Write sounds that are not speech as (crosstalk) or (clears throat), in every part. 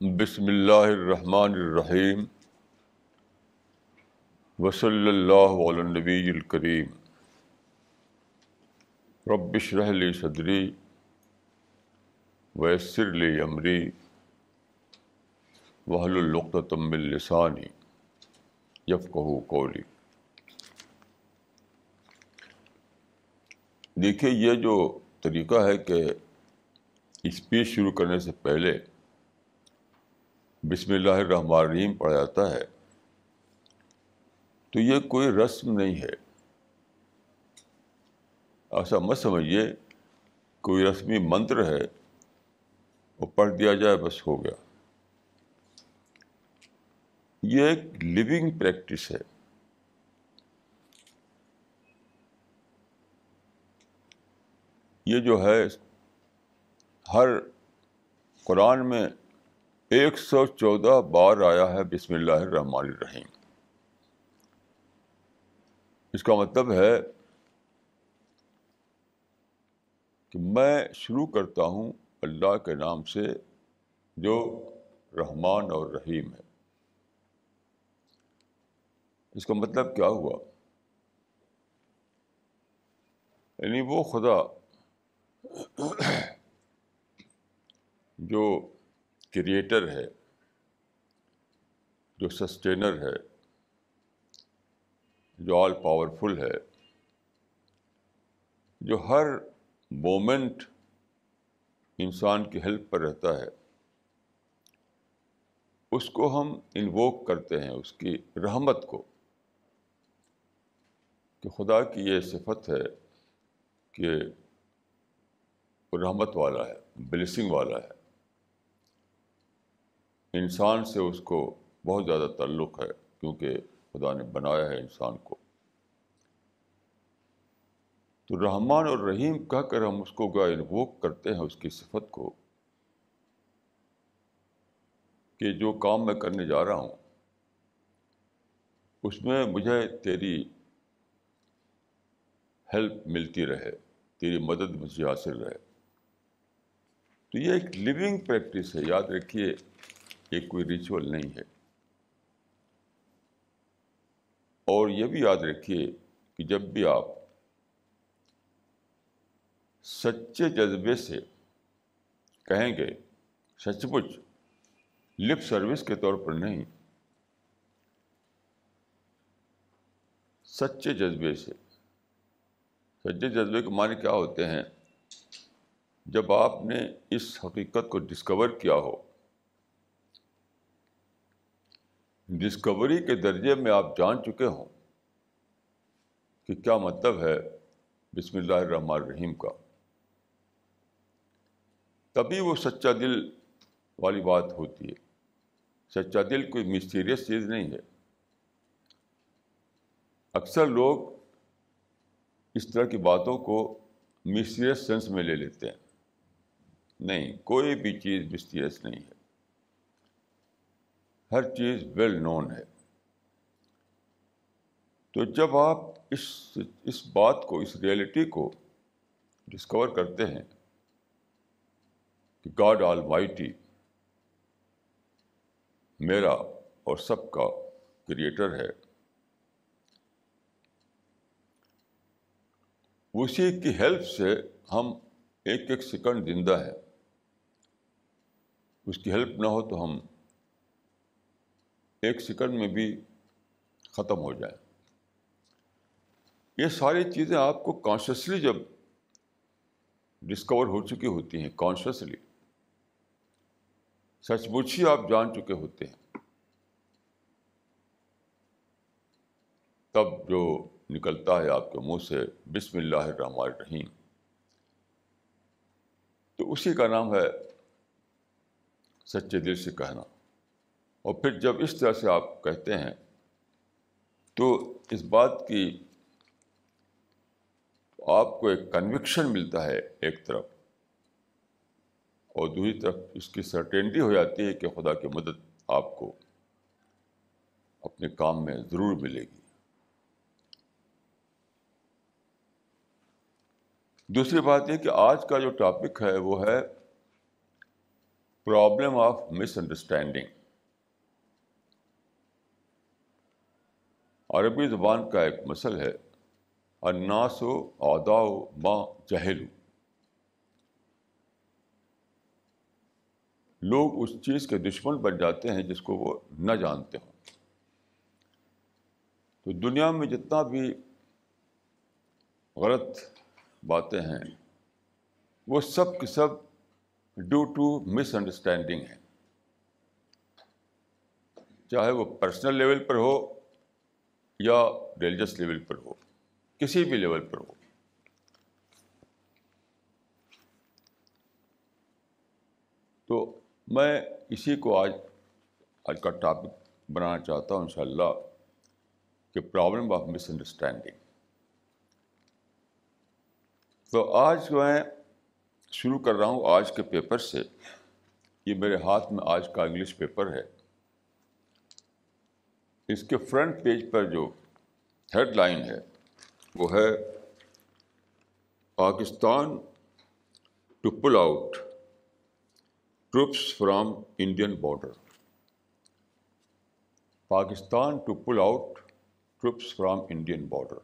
بسم اللہ الرحمن الرحیم وصلی اللہ علی النبی الکریم ربش رحلی صدری ویسر لی عمری وحل القتم السانی یفقہ قولی دیکھیے، یہ جو طریقہ ہے کہ اسپیچ شروع کرنے سے پہلے بسم اللہ الرحمن الرحیم پڑھا جاتا ہے، تو یہ کوئی رسم نہیں ہے۔ ایسا مت سمجھیے، کوئی رسمی منتر ہے، وہ پڑھ دیا جائے، بس ہو گیا۔ یہ ایک لیونگ پریکٹس ہے۔ یہ جو ہے، ہر قرآن میں ایک سو چودہ بار آیا ہے بسم اللہ الرحمن الرحیم۔ اس کا مطلب ہے کہ میں شروع کرتا ہوں اللہ کے نام سے جو رحمان اور رحیم ہے۔ اس کا مطلب کیا ہوا؟ یعنی وہ خدا (clears throat) جو کریٹر ہے، جو سسٹینر ہے، جو آل پاورفل ہے، جو ہر مومنٹ انسان کی ہیلپ پر رہتا ہے، اس کو ہم انووک کرتے ہیں، اس کی رحمت کو۔ کہ خدا کی یہ صفت ہے کہ رحمت والا ہے بلیسنگ والا ہے۔ انسان سے اس کو بہت زیادہ تعلق ہے، کیونکہ خدا نے بنایا ہے انسان کو۔ تو رحمان اور رحیم کہہ کر ہم اس کو انووک کرتے ہیں، اس کی صفت کو۔ کہ جو کام میں کرنے جا رہا ہوں، اس میں مجھے تیری ہیلپ ملتی رہے، تیری مدد مجھے حاصل رہے۔ تو یہ ایک لیونگ پریکٹس ہے۔ یاد رکھیے، یہ کوئی ریچول نہیں ہے۔ اور یہ بھی یاد رکھیے کہ جب بھی آپ سچے جذبے سے کہیں گے، سچ مچ لپ سروس کے طور پر نہیں، سچے جذبے سے، سچے جذبے کے معنی کیا ہوتے ہیں؟ جب آپ نے اس حقیقت کو ڈسکور کیا ہو۔ ڈسکوری کے درجے میں آپ جان چکے ہوں کہ کیا مطلب ہے بسم اللہ الرحمن الرحیم کا۔ تبھی وہ سچا دل والی بات ہوتی ہے۔ سچا دل کوئی مسٹیریس چیز نہیں ہے۔ اکثر لوگ اس طرح کی باتوں کو مسٹیریس سینس میں لے لیتے ہیں۔ نہیں، کوئی بھی چیز مسٹیریس نہیں ہے۔ ہر چیز ویل نون ہے۔ تو جب آپ اس اس بات کو، اس ریئلٹی کو ڈسکور کرتے ہیں کہ گاڈ آل مائٹی میرا اور سب کا کریٹر ہے، اسی کی ہیلپ سے ہم ایک ایک سیکنڈ زندہ ہے اس کی ہیلپ نہ ہو تو ہم ایک سیکنڈ میں بھی ختم ہو جائے یہ ساری چیزیں آپ کو کانشیسلی جب ڈسکور ہو چکی ہوتی ہیں کانشیسلی سچ مچ ہی آپ جان چکے ہوتے ہیں۔ تب جو نکلتا ہے آپ کے منہ سے بسم اللہ الرحمن الرحیم، تو اسی کا نام ہے سچے دل سے کہنا۔ اور پھر جب اس طرح سے آپ کہتے ہیں، تو اس بات کی آپ کو ایک کنوکشن ملتا ہے ایک طرف۔ اور دوسری طرف اس کی سرٹینٹی ہو جاتی ہے کہ خدا کی مدد آپ کو اپنے کام میں ضرور ملے گی۔ دوسری بات یہ کہ آج کا جو ٹاپک ہے وہ ہے پرابلم آف مس انڈرسٹینڈنگ عربی زبان کا ایک مسل ہے اناس و ادا و ماں جہل لوگ اس چیز کے دشمن بن جاتے ہیں جس کو وہ نہ جانتے ہوں۔ تو دنیا میں جتنا بھی غلط باتیں ہیں، وہ سب کے سب ڈیو ٹو مس انڈرسٹینڈنگ ہے۔ چاہے وہ پرسنل لیول پر ہو یا ریلیجس لیول پر ہو، کسی بھی لیول پر ہو۔ تو میں اسی کو آج آج کا ٹاپک بنانا چاہتا ہوں ان شاء اللہ کہ پرابلم آف مس انڈرسٹینڈنگ تو آج میں شروع کر رہا ہوں آج کے پیپر سے۔ یہ میرے ہاتھ میں آج کا انگلش پیپر ہے۔ اس کے فرنٹ پیج پر جو ہیڈ لائن ہے، وہ ہے، Pakistan to pull out troops from Indian border. Pakistan to pull out troops from Indian border.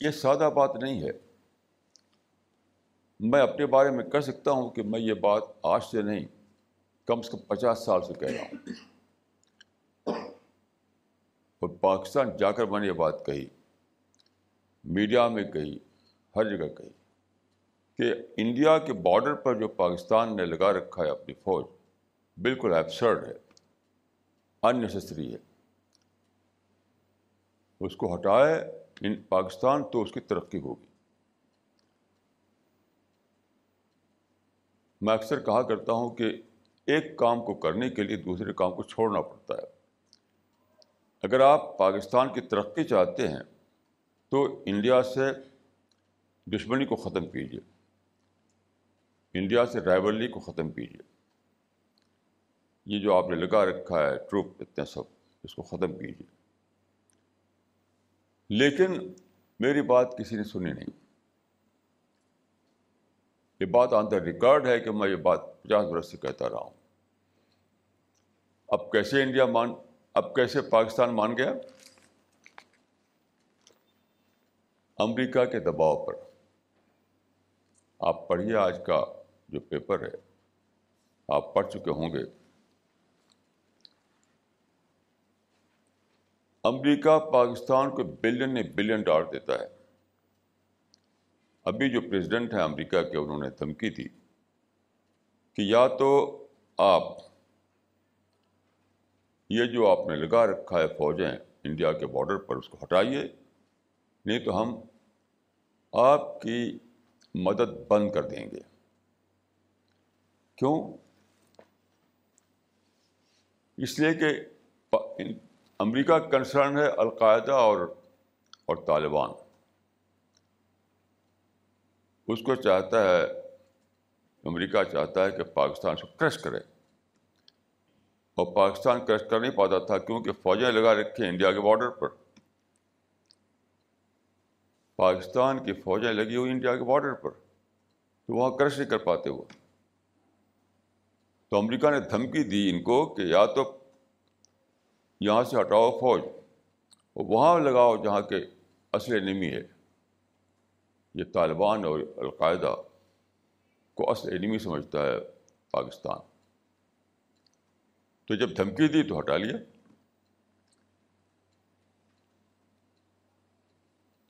یہ سادہ بات نہیں ہے۔ میں اپنے بارے میں کہہ سکتا ہوں کہ میں یہ بات آج سے نہیں، کم سے کم پچاس سال سے کہہ رہا ہوں۔ اور پاکستان جا کر میں نے یہ بات کہی، میڈیا میں کہی، ہر جگہ کہی کہ انڈیا کے بارڈر پر جو پاکستان نے لگا رکھا ہے اپنی فوج، بالکل ایبسرڈ ہے اننیسیسری ہے۔ اس کو ہٹائے، ان پاکستان تو اس کی ترقی ہوگی۔ میں اکثر کہا کرتا ہوں کہ ایک کام کو کرنے کے لیے دوسرے کام کو چھوڑنا پڑتا ہے۔ اگر آپ پاکستان کی ترقی چاہتے ہیں، تو انڈیا سے دشمنی کو ختم کیجیے۔ انڈیا سے رائبرلی کو ختم کیجیے۔ یہ جو آپ نے لگا رکھا ہے، ٹروپ اتنے سب، اس کو ختم کیجیے۔ لیکن میری بات کسی نے سنی نہیں۔ یہ بات آن دا ریکارڈ ہے کہ میں یہ بات پچاس برس سے کہتا رہا ہوں۔ اب کیسے انڈیا مان، اب کیسے پاکستان مان گیا؟ امریکہ کے دباؤ پر۔ آپ پڑھیے آج کا جو پیپر ہے۔ آپ پڑھ چکے ہوں گے۔ امریکہ پاکستان کو بلین بلین ڈالر دیتا ہے۔ ابھی جو پریزیڈنٹ ہیں امریکہ کے، انہوں نے دھمکی دی کہ یا تو آپ یہ جو آپ نے لگا رکھا ہے فوجیں انڈیا کے بارڈر پر، اس کو ہٹائیے، نہیں تو ہم آپ کی مدد بند کر دیں گے۔ کیوں؟ اس لیے کہ امریکہ کنسرن ہے القاعدہ اور اور طالبان۔ اس کو چاہتا ہے، امریکہ چاہتا ہے کہ پاکستان کو کرش کرے۔ اور پاکستان کرش کر نہیں پاتا تھا کیونکہ فوجیں لگا رکھے انڈیا کے بارڈر پر۔ پاکستان کی فوجیں لگی ہوئی انڈیا کے بارڈر پر۔ تو وہاں کرش نہیں کر پاتے وہ۔ تو امریکہ نے دھمکی دی ان کو کہ یا تو یہاں سے ہٹاؤ فوج اور وہاں لگاؤ جہاں کے اصل انمی ہے۔ یہ طالبان اور القاعدہ کو اصل انمی سمجھتا ہے پاکستان۔ تو جب دھمکی دی تو ہٹا لیا۔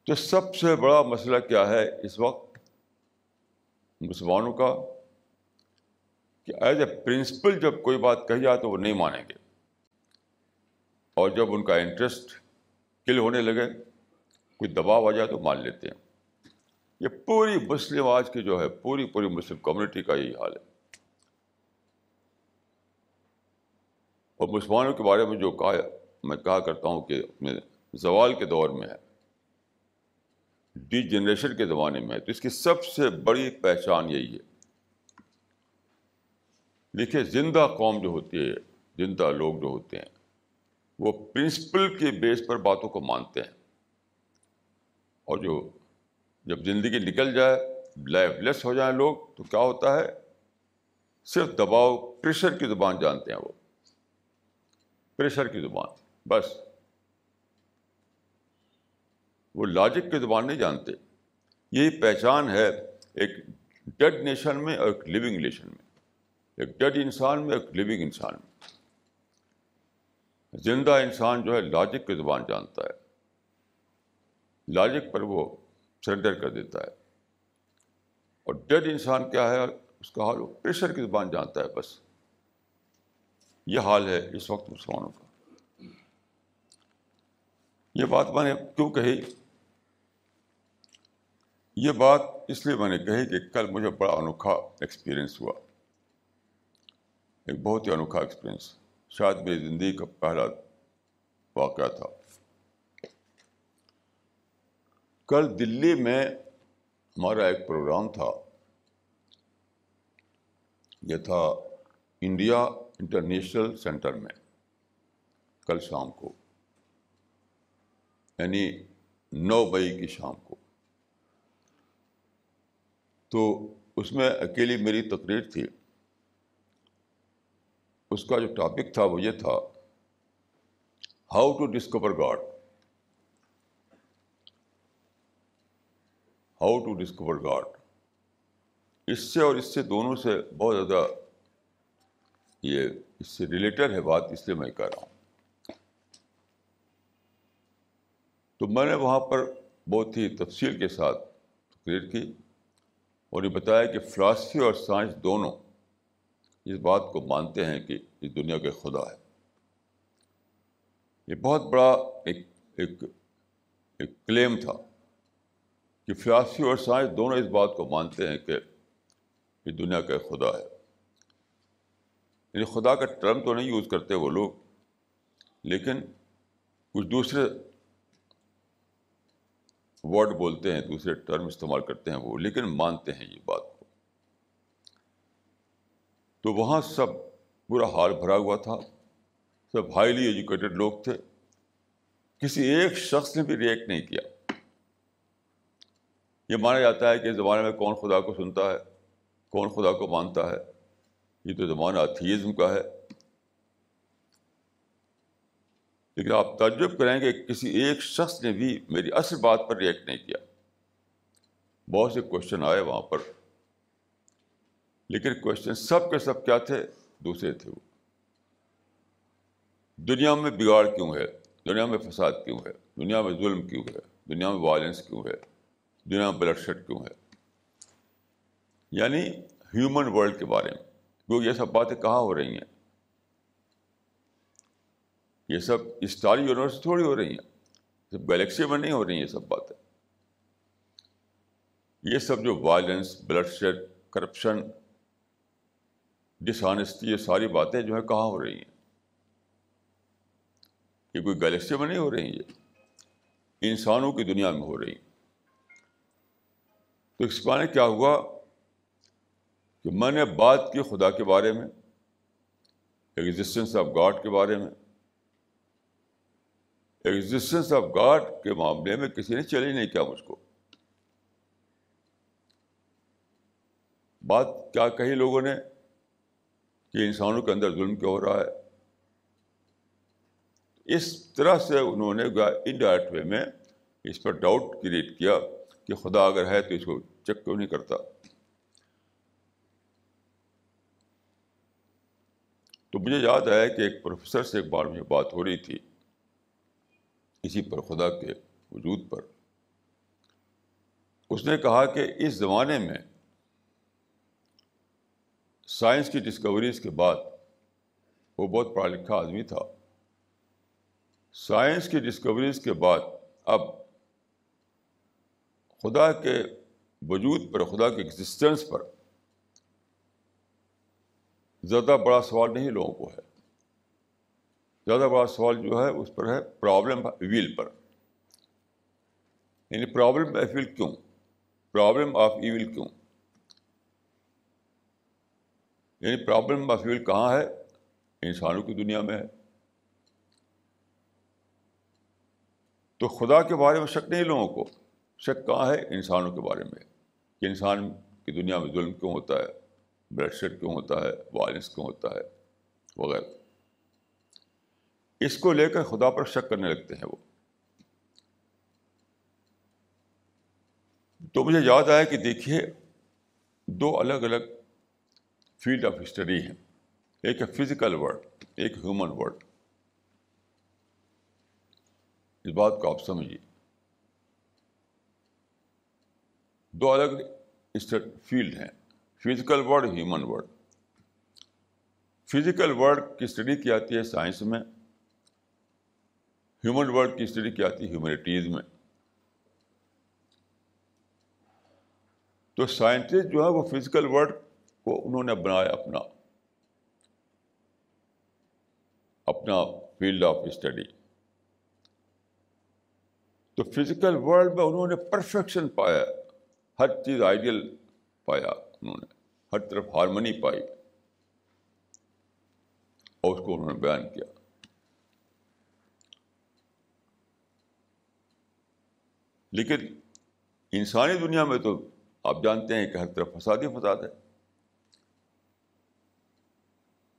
تو سب سے بڑا مسئلہ کیا ہے اس وقت مسلمانوں کا کہ ایز اے پرنسپل جب کوئی بات کہی جائے تو وہ نہیں مانیں گے۔ اور جب ان کا انٹرسٹ کل ہونے لگے، کوئی دباؤ آ جائے تو مان لیتے ہیں۔ یہ پوری مسلم آج کی جو ہے، پوری پوری مسلم کمیونٹی کا یہی حال ہے۔ اور مسلمانوں کے بارے میں جو کہا، میں کہا کرتا ہوں کہ اپنے زوال کے دور میں ہے، ڈی جنریشن کے زمانے میں ہے، تو اس کی سب سے بڑی پہچان یہی ہے۔ دیکھیے، زندہ قوم جو ہوتی ہے، زندہ لوگ جو ہوتے ہیں، وہ پرنسپل کے بیس پر باتوں کو مانتے ہیں۔ اور جو جب زندگی نکل جائے لائف لیس ہو جائیں لوگ، تو کیا ہوتا ہے؟ صرف دباؤ پریشر کی زبان جانتے ہیں وہ۔ پریشر کی زبان، بس۔ وہ لاجک کی زبان نہیں جانتے۔ یہی پہچان ہے ایک ڈیڈ نیشن میں اور ایک لیونگ نیشن میں۔ ایک ڈیڈ انسان میں ایک لیونگ انسان میں۔ زندہ انسان جو ہے لاجک کی زبان جانتا ہے۔ لاجک پر وہ سرنڈر کر دیتا ہے۔ اور ڈیڈ انسان کیا ہے؟ اس کا حال وہ پریشر کی زبان جانتا ہے بس۔ یہ حال ہے اس وقت مسلمانوں کا۔ یہ بات میں نے کیوں کہی؟ یہ بات اس لیے میں نے کہی کہ کل مجھے بڑا انوکھا ایکسپیرئنس ہوا۔ ایک بہت ہی انوکھا ایکسپیرئنس شاید میری زندگی کا پہلا واقعہ تھا۔ کل دلی میں ہمارا ایک پروگرام تھا۔ یہ تھا انڈیا انٹرنیشنل سینٹر میں، کل شام کو۔ یعنی نو مئی کی شام کو۔ تو اس میں اکیلی میری تقریر تھی۔ اس کا جو ٹاپک تھا وہ یہ تھا how to discover God how to discover God. اس سے اور اس سے دونوں سے بہت زیادہ یہ اس سے ریلیٹڈ ہے بات، اس لیے میں کہہ رہا ہوں۔ تو میں نے وہاں پر بہت ہی تفصیل کے ساتھ تقریر کی اور یہ بتایا کہ فلاسفی اور سائنس دونوں اس بات کو مانتے ہیں کہ اس دنیا کے خدا ہے۔ یہ بہت بڑا ایک ایک ایک کلیم تھا۔ کہ فلاسفی اور سائنس دونوں اس بات کو مانتے ہیں کہ یہ دنیا کا خدا ہے۔ یعنی خدا کا ٹرم تو نہیں یوز کرتے وہ لوگ، لیکن کچھ دوسرے ورڈ بولتے ہیں، دوسرے ٹرم استعمال کرتے ہیں وہ، لیکن مانتے ہیں یہ بات کو۔ تو وہاں سب برا حال بھرا ہوا تھا، سب ہائیلی ایجوکیٹڈ لوگ تھے۔ کسی ایک شخص نے بھی ریئیکٹ نہیں کیا۔ یہ مانا جاتا ہے کہ زمانے میں کون خدا کو سنتا ہے، کون خدا کو مانتا ہے۔ یہ تو زمانہ اتھیزم کا ہے۔ لیکن آپ تعجب کریں کہ کسی ایک شخص نے بھی میری اصل بات پر ریئیکٹ نہیں کیا۔ بہت سے کوشچن آئے وہاں پر۔ لیکن کوشچن سب کے سب کیا تھے؟ دوسرے تھے وہ۔ دنیا میں بگاڑ کیوں ہے؟ دنیا میں فساد کیوں ہے؟ دنیا میں ظلم کیوں ہے؟ دنیا میں وائلنس کیوں ہے؟ دنیا میں بلڈ شیڈ کیوں ہے؟ یعنی ہیومن ورلڈ کے بارے میں، کیونکہ یہ سب باتیں کہاں ہو رہی ہیں؟ یہ سب اسٹاری یونیورسٹی تھوڑی ہو رہی ہیں سب گلیکسی میں نہیں ہو رہی ہیں یہ سب باتیں۔ یہ سب جو وائلنس، بلڈ شیڈ کرپشن ڈس یہ ساری باتیں جو ہے کہاں ہو رہی ہیں؟ یہ کوئی گلیکسی میں نہیں ہو رہی یہ انسانوں کی دنیا میں ہو رہی ہیں۔ تو اس معنی کیا ہوا کہ میں نے بات کی خدا کے بارے میں ایگزسٹنس آف گاڈ کے بارے میں۔ ایگزسٹنس آف گاڈ کے معاملے میں کسی نے چیلنج نہیں کیا مجھ کو۔ بات کیا کہی لوگوں نے کہ انسانوں کے اندر ظلم کیا ہو رہا ہے؟ اس طرح سے انہوں نے انڈائریکٹ وے میں اس پر ڈاؤٹ کریٹ کیا۔ کہ خدا اگر ہے تو اس کو چیک کیوں نہیں کرتا؟ تو مجھے یاد آیا کہ ایک پروفیسر سے ایک بار مجھے بات ہو رہی تھی، اسی پر خدا کے وجود پر۔ اس نے کہا کہ اس زمانے میں سائنس کی ڈسکوریز کے بعد وہ بہت پڑھا لکھا آدمی تھا۔ سائنس کی ڈسکوریز کے بعد اب خدا کے وجود پر، خدا کے ایگزسٹنس پر زیادہ بڑا سوال نہیں لوگوں کو ہے۔ زیادہ بڑا سوال جو ہے، اس پر ہے پرابلم ویل پر۔ یعنی پرابلم آف ویل کیوں؟ پرابلم آف ایول کیوں؟ یعنی پرابلم مفیول کہاں ہے؟ انسانوں کی دنیا میں ہے۔ تو خدا کے بارے میں شک نہیں لوگوں کو۔ شک کہاں ہے انسانوں کے بارے میں؟ کہ انسان کی دنیا میں ظلم کیوں ہوتا ہے؟ بلڈ شیڈ کیوں ہوتا ہے؟ وائلنس کیوں ہوتا ہے؟ وغیرہ۔ اس کو لے کر خدا پر شک کرنے لگتے ہیں وہ۔ تو مجھے یاد آیا کہ دیکھیے، دو الگ الگ فیلڈ آف اسٹڈی ہیں۔ ایک ہے فزیکل ورڈ ایک ہیومن ورڈ اس بات کو آپ سمجھیے۔ دو الگ فیلڈ ہیں physical world human world physical world کی اسٹڈی کی جاتی ہے سائنس میں ہیومن ورڈ کی اسٹڈی کی جاتی ہے ہیومینٹیز میں. تو سائنٹسٹ جو ہے وہ فزیکل ورڈ کو انہوں نے بنایا اپنا اپنا فیلڈ آف اسٹڈی تو فزیکل ورلڈ میں انہوں نے پرفیکشن پایا ہر چیز آئیڈیل پایا انہوں نے، ہر طرف ہارمنی پائی اور اس کو انہوں نے بیان کیا۔ لیکن انسانی دنیا میں تو آپ جانتے ہیں کہ ہر طرف فساد ہی فساد ہے۔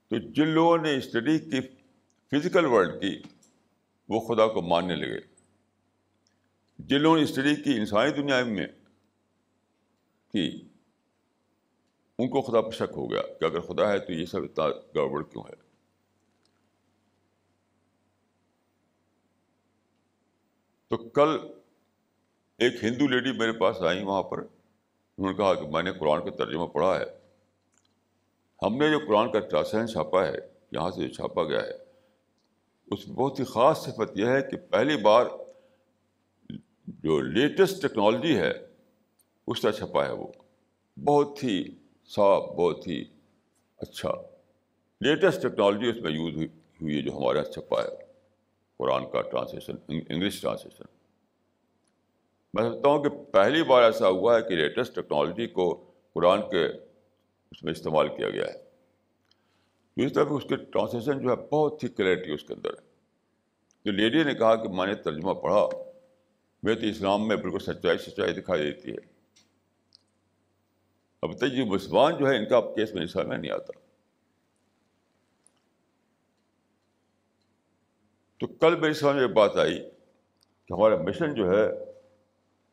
تو جن لوگوں نے اسٹڈی کی فزیکل ورلڈ کی، وہ خدا کو ماننے لگے۔ جن لوگوں نے اسٹڈی کی انسانی دنیا میں کی ان کو خدا پر شک ہو گیا کہ اگر خدا ہے تو یہ سب اتنا گڑبڑ کیوں ہے؟ تو کل ایک ہندو لیڈی میرے پاس آئی وہاں پر، انہوں نے کہا کہ میں نے قرآن کا ترجمہ پڑھا ہے۔ ہم نے جو قرآن کا ٹرانسلیشن چھاپا ہے، یہاں سے جو چھاپا گیا ہے، اس میں بہت ہی خاص صفت یہ ہے کہ پہلی بار جو لیٹسٹ ٹیکنالوجی ہے اس کا چھپا ہے وہ۔ بہت ہی صاف، بہت ہی اچھا۔ لیٹسٹ ٹیکنالوجی اس میں یوز ہوئی ہے جو ہمارے یہاں چھپا ہے۔ قرآن کا ٹرانسلیشن انگلش ٹرانسلیشن میں سمجھتا ہوں کہ پہلی بار ایسا ہوا ہے کہ لیٹسٹ ٹیکنالوجی کو قرآن کے اس میں استعمال کیا گیا ہے۔ اس طرح اس کے ٹرانسلیشن جو ہے بہت ہی کلیئرٹی اس کے اندر ہے۔ تو لیڈی نے کہا کہ میں نے ترجمہ پڑھا میں تو اسلام میں بالکل سچائی سچائی دکھائی دیتی ہے۔ اب تک یہ مسلمان جو ہے ان کا کیس میں اسلام میں نہیں آتا۔ تو کل میری سمجھ میں بات آئی کہ ہمارا مشن جو ہے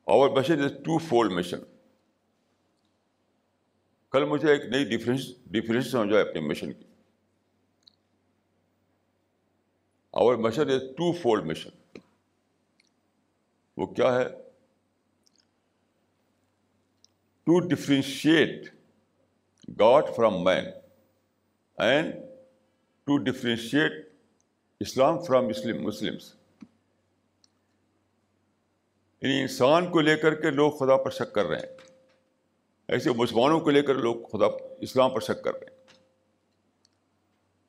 اور mission is twofold mission کل مجھے ایک نئی ڈفرینس ڈفرینس سمجھا اپنے مشن کی۔ اور mission is twofold mission وہ کیا ہے؟ To differentiate God from man and to differentiate Islam from Muslim Muslims یعنی انسان کو لے کر کے لوگ خدا پر شک کر رہے ہیں۔ ایسے مسلمانوں کو لے کر لوگ خدا اسلام پر شک کر رہے ہیں۔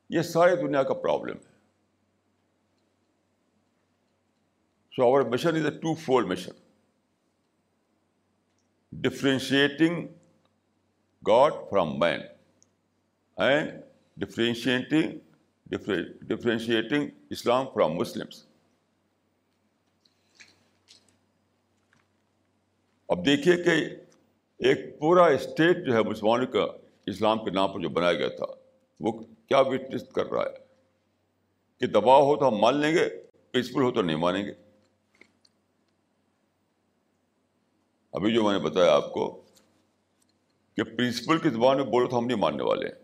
یہ ساری دنیا کا پرابلم ہے۔ So our mission is a twofold mission differentiating God from man and differentiating differentiating Islam from Muslims اب دیکھیے کہ ایک پورا اسٹیٹ جو ہے مسلمانوں کا اسلام کے نام پر جو بنایا گیا تھا، وہ کیا وٹنس کر رہا ہے؟ کہ دباؤ ہو تو ہم مان لیں گے پرنسپل ہو تو نہیں مانیں گے۔ ابھی جو میں نے بتایا آپ کو کہ پرنسپل کی زبان میں بولو تو ہم نہیں ماننے والے ہیں۔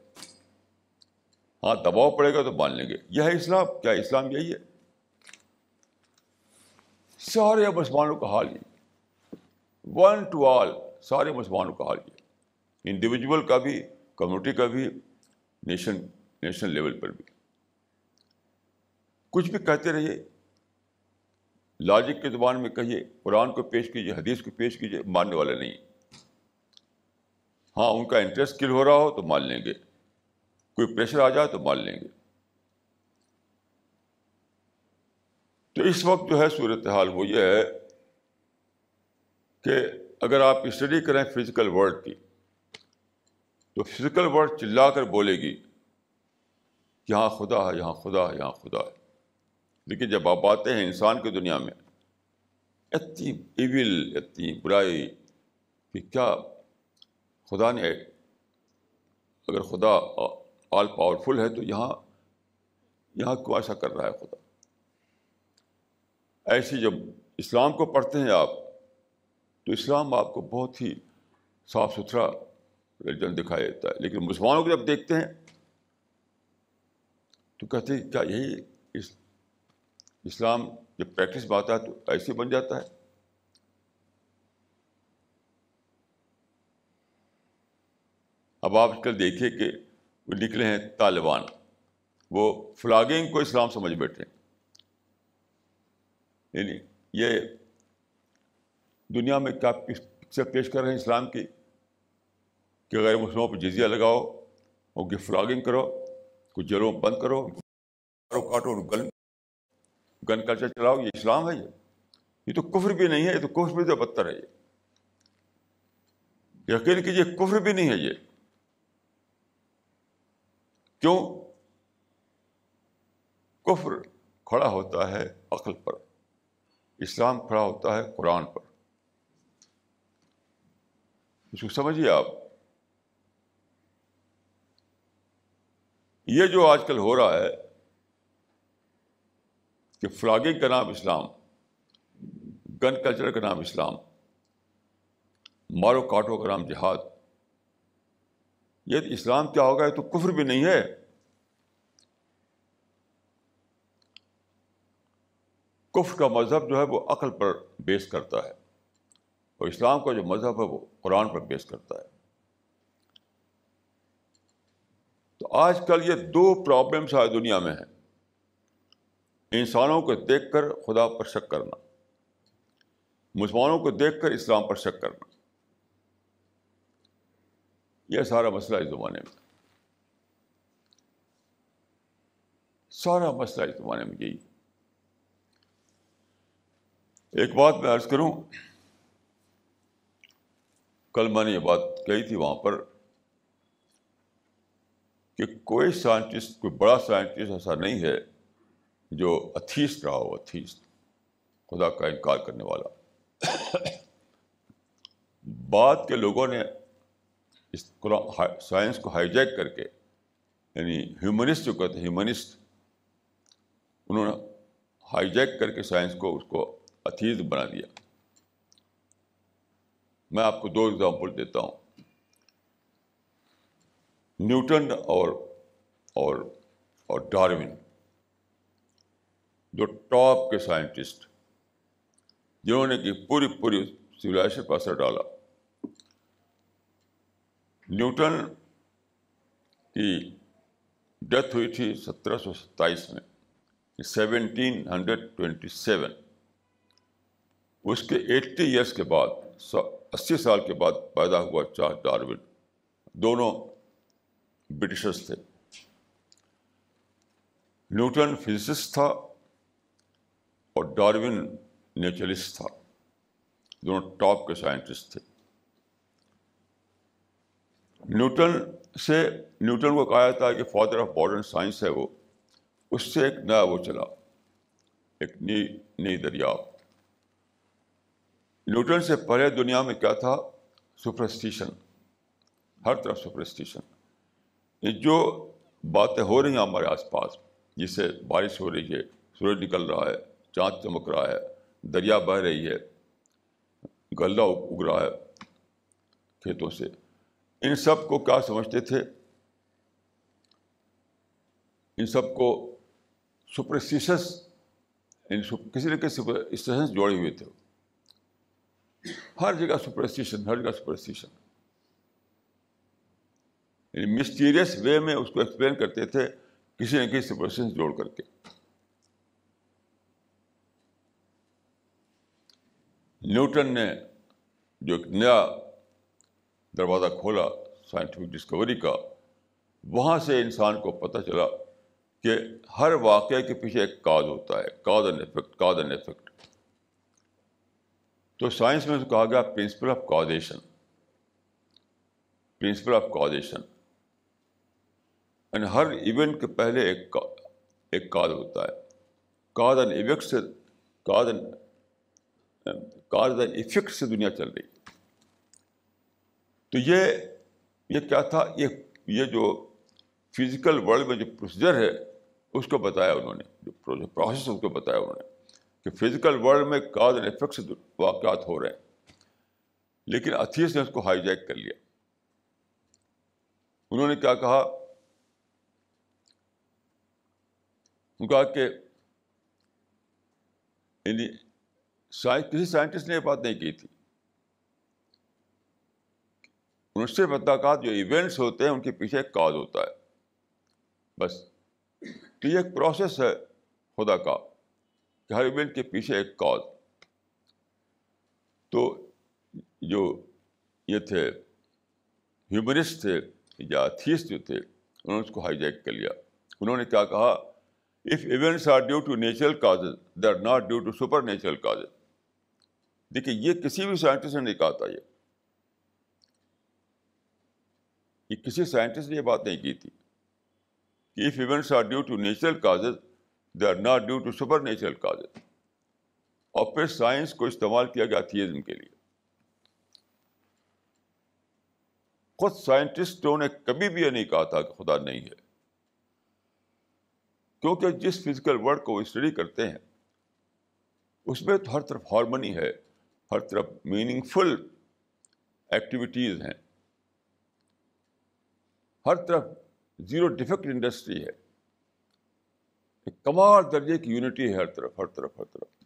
ہاں دباؤ پڑے گا تو مان لیں گے۔ یہ ہے اسلام۔ کیا اسلام یہی ہے؟ سارے مسلمانوں کا حال یہ ون ٹو آل سارے مسلمانوں کا حال یہ انڈیویجول کا بھی کمیونٹی کا بھی نیشن نیشنل لیول پر بھی۔ کچھ بھی کہتے رہیے۔ لاجک کی زبان میں کہیے، قرآن کو پیش کیجیے، حدیث کو پیش کیجیے، ماننے والے نہیں۔ ہاں ان کا انٹرسٹ کل ہو رہا ہو تو مان لیں گے۔ کوئی پریشر آ جائے تو مان لیں گے۔ تو اس وقت جو ہے صورت حال وہ یہ ہے کہ اگر آپ اسٹڈی کریں فزیکل ورڈ کی، تو فزیکل ورڈ چلا کر بولے گی، یہاں خدا ہے، یہاں خدا ہے، یہاں خدا ہے۔ لیکن جب آپ آتے ہیں انسان کی دنیا میں، اتنی ایول اتنی برائی کہ کیا خدا نے اگر خدا آل پاورفل ہے تو یہاں یہاں کو ایسا کر رہا ہے خدا؟ ایسی جب اسلام کو پڑھتے ہیں آپ، تو اسلام آپ کو بہت ہی صاف ستھرا ریلیجن دکھائی دیتا ہے۔ لیکن مسلمانوں کو جب دیکھتے ہیں، تو کہتے ہیں کیا یہی اس اسلام جب پریکٹس میں آتا ہے تو ایسے بن جاتا ہے اب آپ کل دیکھیے کہ وہ نکلے ہیں طالبان وہ فلاگنگ کو اسلام سمجھ بیٹھے یعنی یہ دنیا میں کیا پکچر پیش کر رہے ہیں اسلام کی کہ غیر مسلموں پہ جزیہ لگاؤ اور کی فلاگنگ کرو کچھ جلوں بند کرو کاٹو گن گن کلچر چلاؤ یہ اسلام ہے یہ۔ یہ تو کفر بھی نہیں ہے، یہ تو کفر بھی تو بدتر ہے یہ۔ یقین کیجیے کفر بھی نہیں ہے یہ۔ کیوں؟ کفر کھڑا ہوتا ہے عقل پر۔ اسلام کھڑا ہوتا ہے قرآن پر۔ اس کو سمجھیے آپ۔ یہ جو آج کل ہو رہا ہے کہ فلاگنگ کا نام اسلام، گن کلچر کا نام اسلام، مارو کاٹو کا نام جہاد۔ یہ اسلام کیا ہوگا؟ یہ تو کفر بھی نہیں ہے۔ کفر کا مذہب جو ہے وہ عقل پر بیس کرتا ہے۔ اور اسلام کا جو مذہب ہے وہ قرآن پر بیس کرتا ہے۔ تو آج کل یہ دو پرابلمس آئے دنیا میں ہیں۔ انسانوں کو دیکھ کر خدا پر شک کرنا، مسلمانوں کو دیکھ کر اسلام پر شک کرنا۔ یہ سارا مسئلہ اس زمانے میں۔ سارا مسئلہ اس زمانے میں یہی۔ ایک بات میں عرض کروں، کل میں نے یہ بات کہی تھی وہاں پر کہ کوئی سائنٹسٹ، کوئی بڑا سائنٹسٹ ایسا نہیں ہے جو اتھیسٹ رہا ہو، اتھیسٹ۔ خدا کا انکار کرنے والا۔ بعد کے لوگوں نے اس سائنس کو ہائی جیک کر کے یعنی ہیومنسٹ جو کہتے ہیں ہیومنسٹ انہوں نے ہائی جیک کر کے سائنس کو، اس کو اتھیز بنا دیا۔ میں آپ کو دو ایگزامپل دیتا ہوں۔ نیوٹن اور اور اور ڈاروین۔ جو ٹاپ کے سائنٹسٹ جنہوں نے کہ پوری پوری سویلائزیشن پر اثر ڈالا۔ نیوٹن کی ڈیتھ ہوئی تھی سترہ سو ستائیس میں سیونٹین ہنڈریڈ ٹوینٹی سیون۔ اس کے ایٹی ایئرس کے بعد اسی سال کے بعد پیدا ہوا چارج ڈاروین۔ دونوں برٹشرس تھے۔ نیوٹن فزسسٹ تھا۔ اور ڈاروین نیچرلسٹ تھا۔ دونوں ٹاپ کے سائنٹسٹ تھے۔ نیوٹن سے، نیوٹن کو کہا جاتا ہے کہ فادر آف ماڈرن سائنس ہے وہ۔ اس سے ایک نیا وہ چلا۔ ایک نئی نئی دریافت نیوٹن سے پہلے دنیا میں کیا تھا؟ سپرسٹیشن۔ ہر طرف سپرسٹیشن۔ جو باتیں ہو رہی ہیں ہمارے آس پاس، جس سے بارش ہو رہی ہے، سورج نکل رہا ہے چاند چمک رہا ہے، دریا بہہ رہی ہے غلہ اگ رہا ہے کھیتوں سے۔ ان سب کو کیا سمجھتے تھے؟ ان سب کو یعنی سپرسٹیشس کسی نہ کسی جوڑے ہوئے تھے۔ ہر جگہ سپرسٹیشن ہر جگہ سپرسٹیشن یعنی مسٹیریس وے میں اس کو ایکسپلین کرتے تھے، کسی نہ کسی سپرسٹیشن جوڑ کر کے۔ نیوٹن نے جو ایک نیا دروازہ کھولا سائنٹیفک ڈسکوری کا، وہاں سے انسان کو پتہ چلا کہ ہر واقعے کے پیچھے ایک کاز ہوتا ہے cause and effect cause and effect تو سائنس میں کہا گیا principle of causation principle of causation and Hare event کے پہلے ایک ایک کاز ہوتا ہے. کاز اینڈ ایویکٹ سے cause and cause and effect سے دنیا چل رہی۔ تو یہ یہ کیا تھا؟ یہ یہ جو فزیکل ورلڈ میں جو پروسیجر ہے، اس کو بتایا انہوں نے، جو پروسیس اس کو بتایا انہوں نے کہ فزیکل ورلڈ میں کاز اینڈ افیکٹ سے واقعات ہو رہے ہیں۔ لیکن اتھیس نے اس کو ہائی جیک کر لیا۔ انہوں نے کیا کہا؟ کہا کہ یعنی کسی سائنٹسٹ نے یہ بات نہیں کی تھی۔ ان سے پتا جو ایونٹس ہوتے ہیں ان کے پیچھے ایک کاز ہوتا ہے۔ بس۔ تو یہ ایک پروسیس ہے، خدا کا، کہ ہر ایونٹ کے پیچھے ایک کاز۔ تو جو یہ تھے، ہیومنسٹ تھے یا تھیس جو تھے، انہوں نے اس کو ہائی جیک کر لیا۔ انہوں نے کیا کہا؟ If events are due to natural causes they are not due to supernatural causes دیکھیے، یہ کسی بھی سائنٹسٹ نے نہیں کہا تھا یہ۔ یہ کسی سائنٹسٹ نے یہ بات نہیں کی تھی کہ if events are due to natural causes they are not due to supernatural causes اور پھر سائنس کو استعمال کیا گیا تھیزم کے لیے۔ خود سائنٹسٹوں نے کبھی بھی یہ نہیں کہا تھا کہ خدا نہیں ہے۔ کیونکہ جس فزیکل ورڈ کو وہ اسٹڈی کرتے ہیں، اس میں تو ہر طرف ہارمنی ہے۔ ہر طرف میننگ فل ایکٹیویٹیز ہیں۔ ہر طرف زیرو ڈیفیکٹ انڈسٹری ہے۔ کمال درجے کی یونٹی ہے ہر طرف ہر طرف ہر طرف۔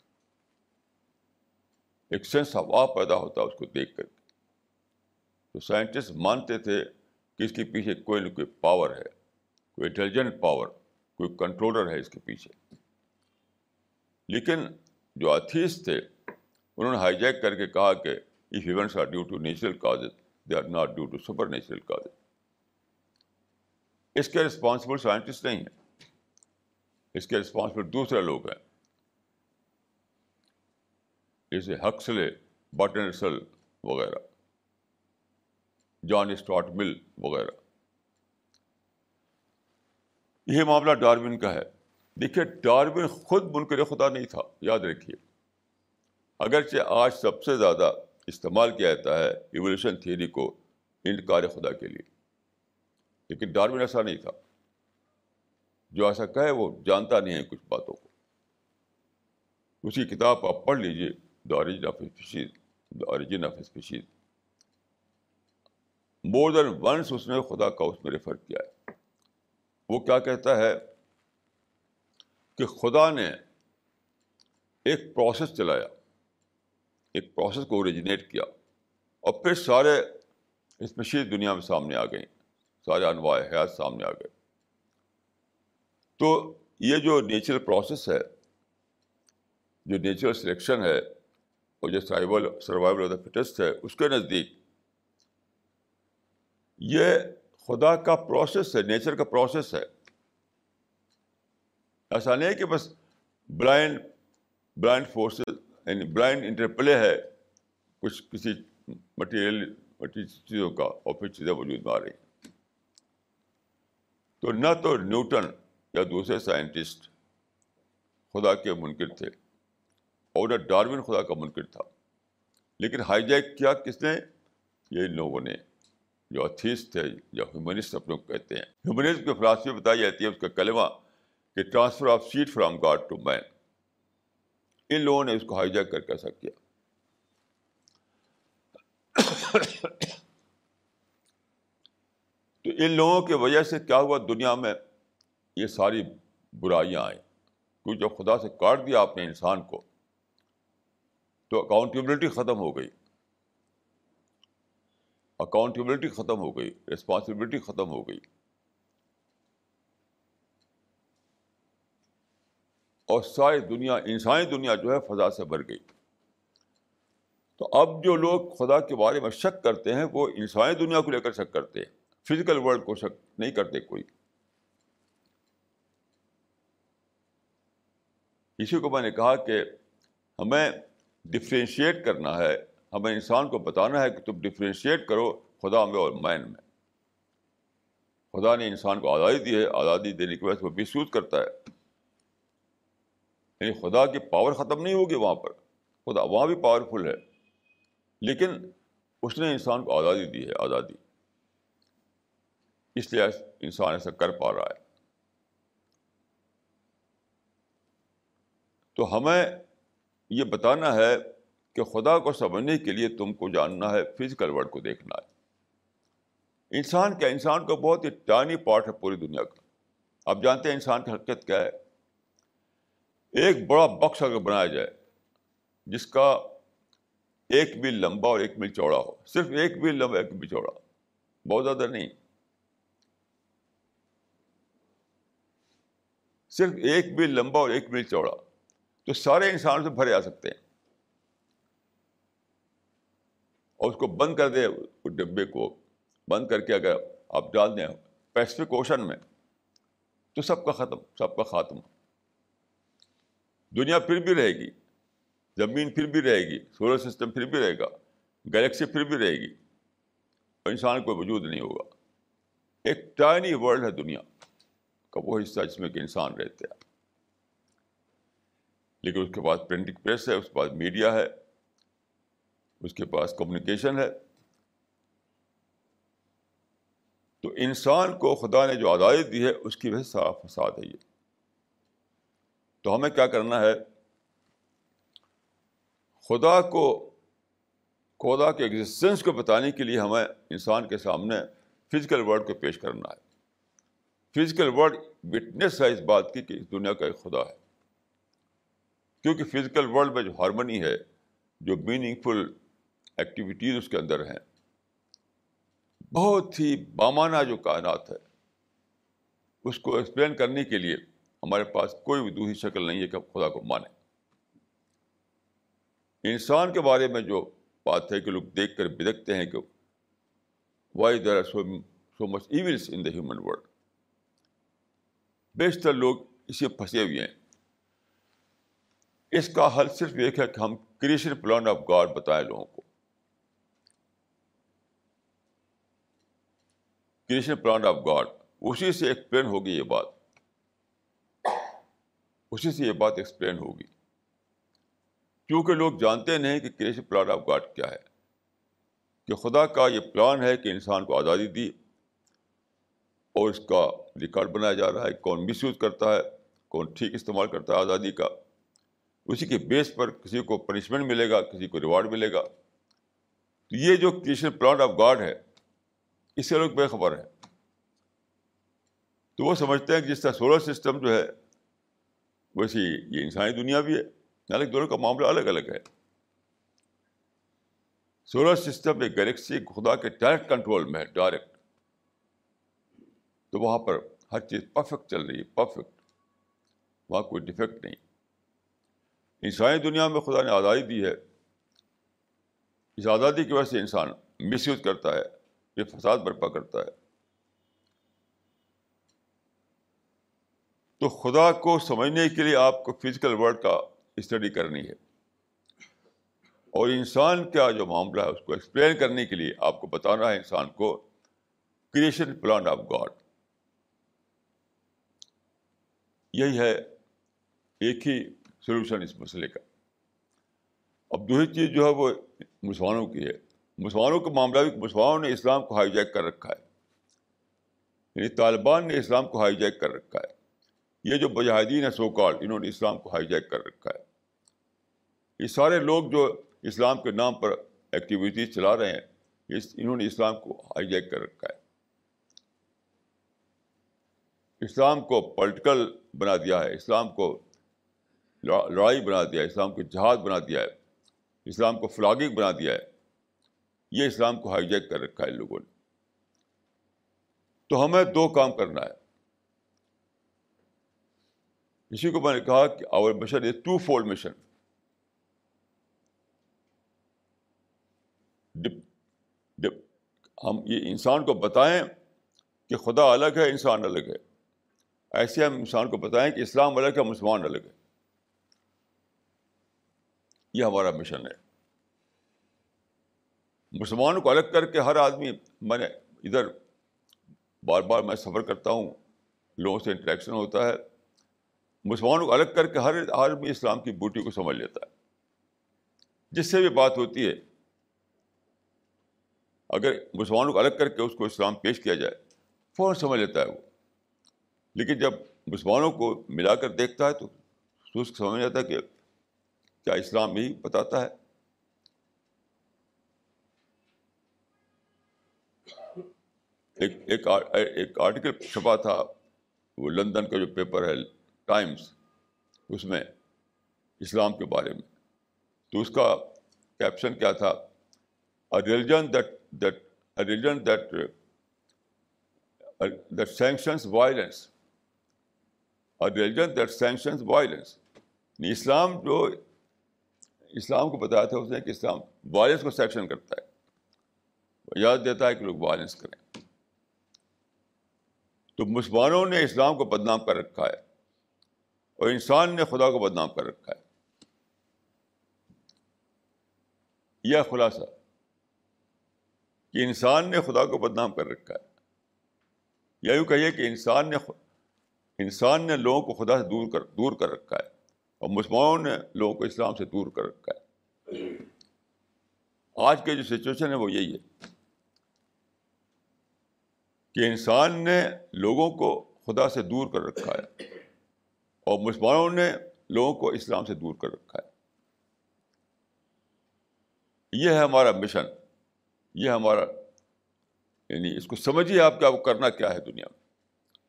ایک سینس آف آ پیدا ہوتا ہے اس کو دیکھ کر۔ کے تو سائنٹسٹ مانتے تھے کہ اس کے پیچھے کوئی نہ کوئی پاور ہے، کوئی انٹیلیجنٹ پاور کوئی کنٹرولر ہے اس کے پیچھے۔ لیکن جو اتھیس تھے انہوں نے ہائی جیک کر کے کہا کہ if events are due to natural cause they are not due to supernatural cause اس کے رسپانسبل سائنٹسٹ نہیں ہیں. اس کے رسپانسبل دوسرے لوگ ہیں. جیسے ہکسلے بٹنسل وغیرہ. جان اسٹارٹ مل وغیرہ. یہ معاملہ ڈارون کا ہے. دیکھیے ڈارون خود منکر خدا نہیں تھا. یاد رکھیے. اگرچہ آج سب سے زیادہ استعمال کیا جاتا ہے ایولیوشن تھیوری کو انکار خدا کے لیے، لیکن ڈارون ایسا نہیں تھا۔ جو ایسا کہے وہ جانتا نہیں ہے کچھ باتوں کو۔ اس کی کتاب آپ پڑھ لیجیے the origin of species the origin of species more than once اس نے خدا کا اس میں ریفر کیا ہے۔ وہ کیا کہتا ہے کہ خدا نے ایک پروسیس چلایا۔ ایک پروسیس کو اوریجنیٹ کیا۔ اور پھر سارے اسپیشیز دنیا میں سامنے آ گئیں۔ سارے انواع حیات سامنے آ گئے۔ تو یہ جو نیچرل پروسیس ہے، جو نیچرل سلیکشن ہے، اور جو survival survival of the fittest ہے، اس کے نزدیک یہ خدا کا پروسیس ہے نیچر کا پروسیس ہے۔ ایسا نہیں کہ بس بلائنڈ بلائنڈ فورسز یعنی بلائنڈ انٹرپلے ہے، کچھ کسی مٹیریل چیزوں کا، اور پھر چیزیں وجود میں آ رہی ہیں۔ تو نہ تو نیوٹن یا دوسرے سائنٹسٹ خدا کے منکر تھے، اور نہ ڈاروین خدا کا منکر تھا۔ لیکن ہائی جیک کیا کس نے؟ یہ لوگوں نے، جو اتھیس تھے، یا ہیومنسٹ اپنے کو کہتے ہیں۔ ہیومنسٹ کی فلاسفی بتائی جاتی ہے اس کا کلمہ کہ transfer of seat from God to man ان لوگوں نے اس کو ہائی جیک کر کے ایسا کیا۔ تو ان لوگوں کی وجہ سے کیا ہوا دنیا میں یہ ساری برائیاں آئیں۔ کیونکہ جب خدا سے کاٹ دیا آپ نے انسان کو، تو اکاؤنٹیبلٹی ختم ہو گئی۔ اکاؤنٹیبلٹی ختم ہو گئی رسپانسبلٹی ختم ہو گئی۔ اور ساری دنیا، انسانی دنیا جو ہے فضا سے بھر گئی۔ تو اب جو لوگ خدا کے بارے میں شک کرتے ہیں، وہ انسانی دنیا کو لے کر شک کرتے ہیں۔ فزیکل ورلڈ کو شک نہیں کرتے کوئی۔ اسی کو میں نے کہا کہ ہمیں ڈفرینشیٹ کرنا ہے۔ ہمیں انسان کو بتانا ہے کہ تم ڈفرینشیٹ کرو خدا میں اور مین میں۔ خدا نے انسان کو آزادی دی ہے۔ آزادی دینے کی وجہ سے وہ محسوس کرتا ہے۔ یعنی خدا کی پاور ختم نہیں ہوگی وہاں پر۔ خدا، وہاں بھی پاورفل ہے۔ لیکن اس نے انسان کو آزادی دی ہے، آزادی۔ اس لیے انسان ایسا کر پا رہا ہے۔ تو ہمیں یہ بتانا ہے کہ خدا کو سمجھنے کے لیے تم کو جاننا ہے فزیکل ورلڈ کو دیکھنا ہے۔ انسان کیا؟ انسان کا بہت ہی ٹانی پارٹ ہے پوری دنیا کا۔ آپ جانتے ہیں انسان کی حرکت کیا ہے؟ ایک بڑا بکس اگر بنایا جائے، جس کا ایک میل لمبا اور ایک میل چوڑا ہو، صرف ایک میل لمبا ایک میل چوڑا، بہت زیادہ نہیں۔ صرف ایک میل لمبا اور ایک میل چوڑا، تو سارے انسانوں سے بھرے آ سکتے ہیں۔ اور اس کو بند کر دے، اس ڈبے کو بند کر کے اگر آپ ڈال دیں، پیسفک اوشن میں، تو سب کا ختم، سب کا خاتمہ۔ دنیا پھر بھی رہے گی، زمین پھر بھی رہے گی سولر سسٹم پھر بھی رہے گا گلیکسی پھر بھی رہے گی اور انسان کوئی وجود نہیں ہوگا۔ ایک ٹائنی ورلڈ ہے دنیا کا وہ حصہ جس میں کہ انسان رہتے ہیں۔ لیکن اس کے پاس پرنٹنگ پریس ہے، اس کے پاس میڈیا ہے، اس کے پاس کمیونیکیشن ہے۔ تو انسان کو خدا نے جو آزادی دی ہے، اس کی وجہ سے فساد ہے یہ۔ تو ہمیں کیا کرنا ہے؟ خدا کو، خدا کے ایگزسٹنس کو بتانے کے لیے ہمیں انسان کے سامنے فزیکل ورڈ کو پیش کرنا ہے۔ فزیکل ورڈ وٹنس ہے اس بات کی کہ اس دنیا کا ایک خدا ہے۔ کیونکہ فزیکل ورلڈ میں جو ہارمنی ہے، جو میننگ فل ایکٹیویٹیز اس کے اندر ہیں، بہت ہی بامانہ جو کائنات ہے، اس کو ایکسپلین کرنے کے لیے ہمارے پاس کوئی بھی دوسری شکل نہیں ہے کہ خدا کو مانیں۔ انسان کے بارے میں جو بات ہے کہ لوگ دیکھ کر بدکتے ہیں کہ why there are so so much events in the human world بیشتر لوگ اسے پھنسے ہوئے ہیں۔ اس کا حل صرف ایک ہے کہ ہم کریشن پلان آف گاڈ بتائیں لوگوں کو۔ کریشن پلان آف گاڈ اسی سے ایکسپلین ہوگی یہ بات۔ اسی سے یہ بات ایکسپلین ہوگی۔ کیونکہ لوگ جانتے نہیں کہ کریشن پلان آف گاڈ کیا ہے۔ کہ خدا کا یہ پلان ہے کہ انسان کو آزادی دی اور اس کا ریکارڈ بنایا جا رہا ہے، کون مس یوز کرتا ہے، کون ٹھیک استعمال کرتا ہے آزادی کا۔ اسی کے بیس پر کسی کو پنشمنٹ ملے گا، کسی کو ریوارڈ ملے گا۔ تو یہ جو کریشن پلان آف گاڈ ہے، اس سے لوگ بے خبر ہیں۔ تو وہ سمجھتے ہیں کہ جس طرح سولر سسٹم جو ہے ویسی یہ انسانی دنیا بھی ہے حالانکہ دونوں کا معاملہ الگ الگ ہے۔ سولر سسٹم ایک گلیکسی خدا کے ڈائریکٹ کنٹرول میں ہے ڈائریکٹ تو وہاں پر ہر چیز پرفیکٹ چل رہی ہے پرفیکٹ وہاں کوئی ڈیفیکٹ نہیں۔ انسانی دنیا میں خدا نے آزادی دی ہے۔ اس آزادی کی وجہ سے انسان مس یوز کرتا ہے، یہ فساد برپا کرتا ہے۔ تو خدا کو سمجھنے کے لیے آپ کو فزیکل ورڈ کا اسٹڈی کرنی ہے۔ اور انسان کا جو معاملہ ہے اس کو ایکسپلین کرنے کے لیے آپ کو بتانا ہے انسان کو کریشن پلان آف گاڈ یہی ہے ایک ہی سولوشن اس مسئلے کا۔ اب دوسری چیز جو ہے وہ مسلمانوں کی ہے۔ مسلمانوں کا معاملہ بھی مسلمانوں نے اسلام کو ہائی جیک کر رکھا ہے۔ یعنی طالبان نے اسلام کو ہائی جیک کر رکھا ہے۔ یہ جو مجاہدین ہیں سوکال انہوں نے اسلام کو ہائی جیک کر رکھا ہے۔ یہ سارے لوگ جو اسلام کے نام پر ایکٹیویٹیز چلا رہے ہیں انہوں نے اسلام کو ہائی جیک کر رکھا ہے۔ اسلام کو پولیٹیکل بنا دیا ہے، اسلام کو لڑائی بنا دیا ہے، اسلام کو جہاد بنا دیا ہے، اسلام کو فلاگنگ بنا دیا ہے۔ یہ اسلام کو ہائی جیک کر رکھا ہے لوگوں نے۔ تو ہمیں دو کام کرنا ہے۔ اسی کو میں نے کہا کہ our mission is twofold mission. ہم یہ انسان کو بتائیں کہ خدا الگ ہے، انسان الگ ہے۔ ایسے ہم انسان کو بتائیں کہ اسلام الگ ہے، مسلمان الگ ہے۔ یہ ہمارا مشن ہے۔ مسلمانوں کو الگ کر کے ہر آدمی، میں نے ادھر بار بار میں سفر کرتا ہوں، لوگوں سے انٹریکشن ہوتا ہے۔ مسلمانوں کو الگ کر کے ہر آدمی اسلام کی بوٹی کو سمجھ لیتا ہے۔ جس سے بھی بات ہوتی ہے، اگر مسلمانوں کو الگ کر کے اس کو اسلام پیش کیا جائے، فوراً سمجھ لیتا ہے وہ۔ لیکن جب مسلمانوں کو ملا کر دیکھتا ہے تو اس کو سمجھ آتا ہے کہ کیا اسلام یہی بتاتا ہے۔ ایک ایک آرٹیکل چھپا تھا، وہ لندن کا جو پیپر ہے۔ ٹائمس اس میں اسلام کے بارے میں۔ تو اس کا کیپشن کیا تھا؟ Religion that that religion that that sanctions violence religion that sanctions violence Islam جو اسلام کو بتایا تھا اس نے کہ اسلام وائلنس کو سیکشن کرتا ہے۔ یاد دیتا ہے کہ لوگ وائلنس کریں۔ تو مسلمانوں نے اسلام کو بدنام کر رکھا ہے۔ اور انسان نے خدا کو بدنام کر رکھا ہے۔ یہ خلاصہ کہ انسان نے خدا کو بدنام کر رکھا ہے۔ یا یوں کہیے کہ انسان نے انسان نے لوگوں کو خدا سے دور کر دور کر رکھا ہے اور مسلمانوں نے لوگوں کو اسلام سے دور کر رکھا ہے۔ آج کے جو سچویشن ہے وہ یہی ہے کہ انسان نے لوگوں کو خدا سے دور کر رکھا ہے۔ اور مسلمانوں نے لوگوں کو اسلام سے دور کر رکھا ہے۔ یہ ہے ہمارا مشن۔ یہ ہمارا یعنی اس کو سمجھیے آپ کیا وہ کرنا کیا ہے دنیا میں۔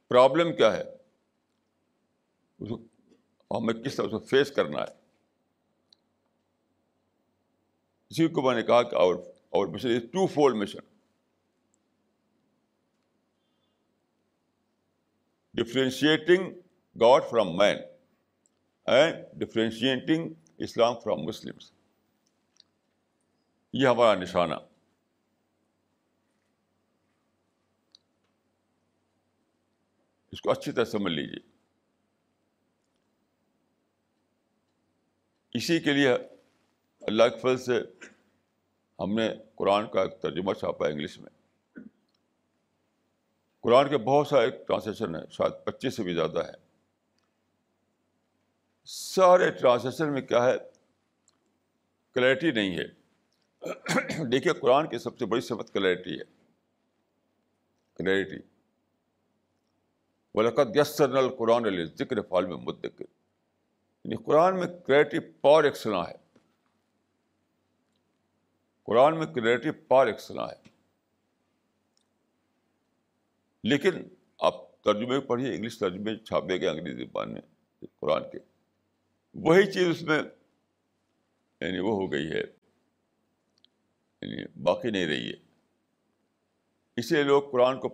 پرابلم کیا ہے؟ اس کو ہمیں کس طرح اس کو فیس کرنا ہے؟ اسی کو میں نے کہا کہ our our mission is twofold mission differentiating God from man and differentiating Islam from Muslims یہ ہمارا نشانہ۔ اس کو اچھی طرح سمجھ لیجیے اسی کے لیے اللہ کے فضل سے ہم نے قرآن کا ایک ترجمہ چھاپا انگلش میں۔ قرآن کے بہت سارے ٹرانسلیشن ہیں شاید پچیس سے بھی زیادہ ہے۔ سارے ٹرانسلیشن میں کیا ہے کلیئرٹی نہیں ہے۔ دیکھیے، قرآن کی سب سے بڑی صفت کلیئرٹی ہے۔ کلیئرٹی ولقت یسر القرآن علیہ ذکر فال میں مدکر یعنی قرآن میں کلیئرٹی پار ایکسنا ہے۔ قرآن میں کلیئرٹی پار ایکسنا ہے۔ لیکن آپ ترجمے پڑھیے، انگلش ترجمے چھاپے گئے انگریزی زبان میں قرآن کے۔ وہی چیز اس میں یعنی وہ ہو گئی ہے یعنی باقی نہیں رہی ہے۔ اس لیے لوگ قرآن کو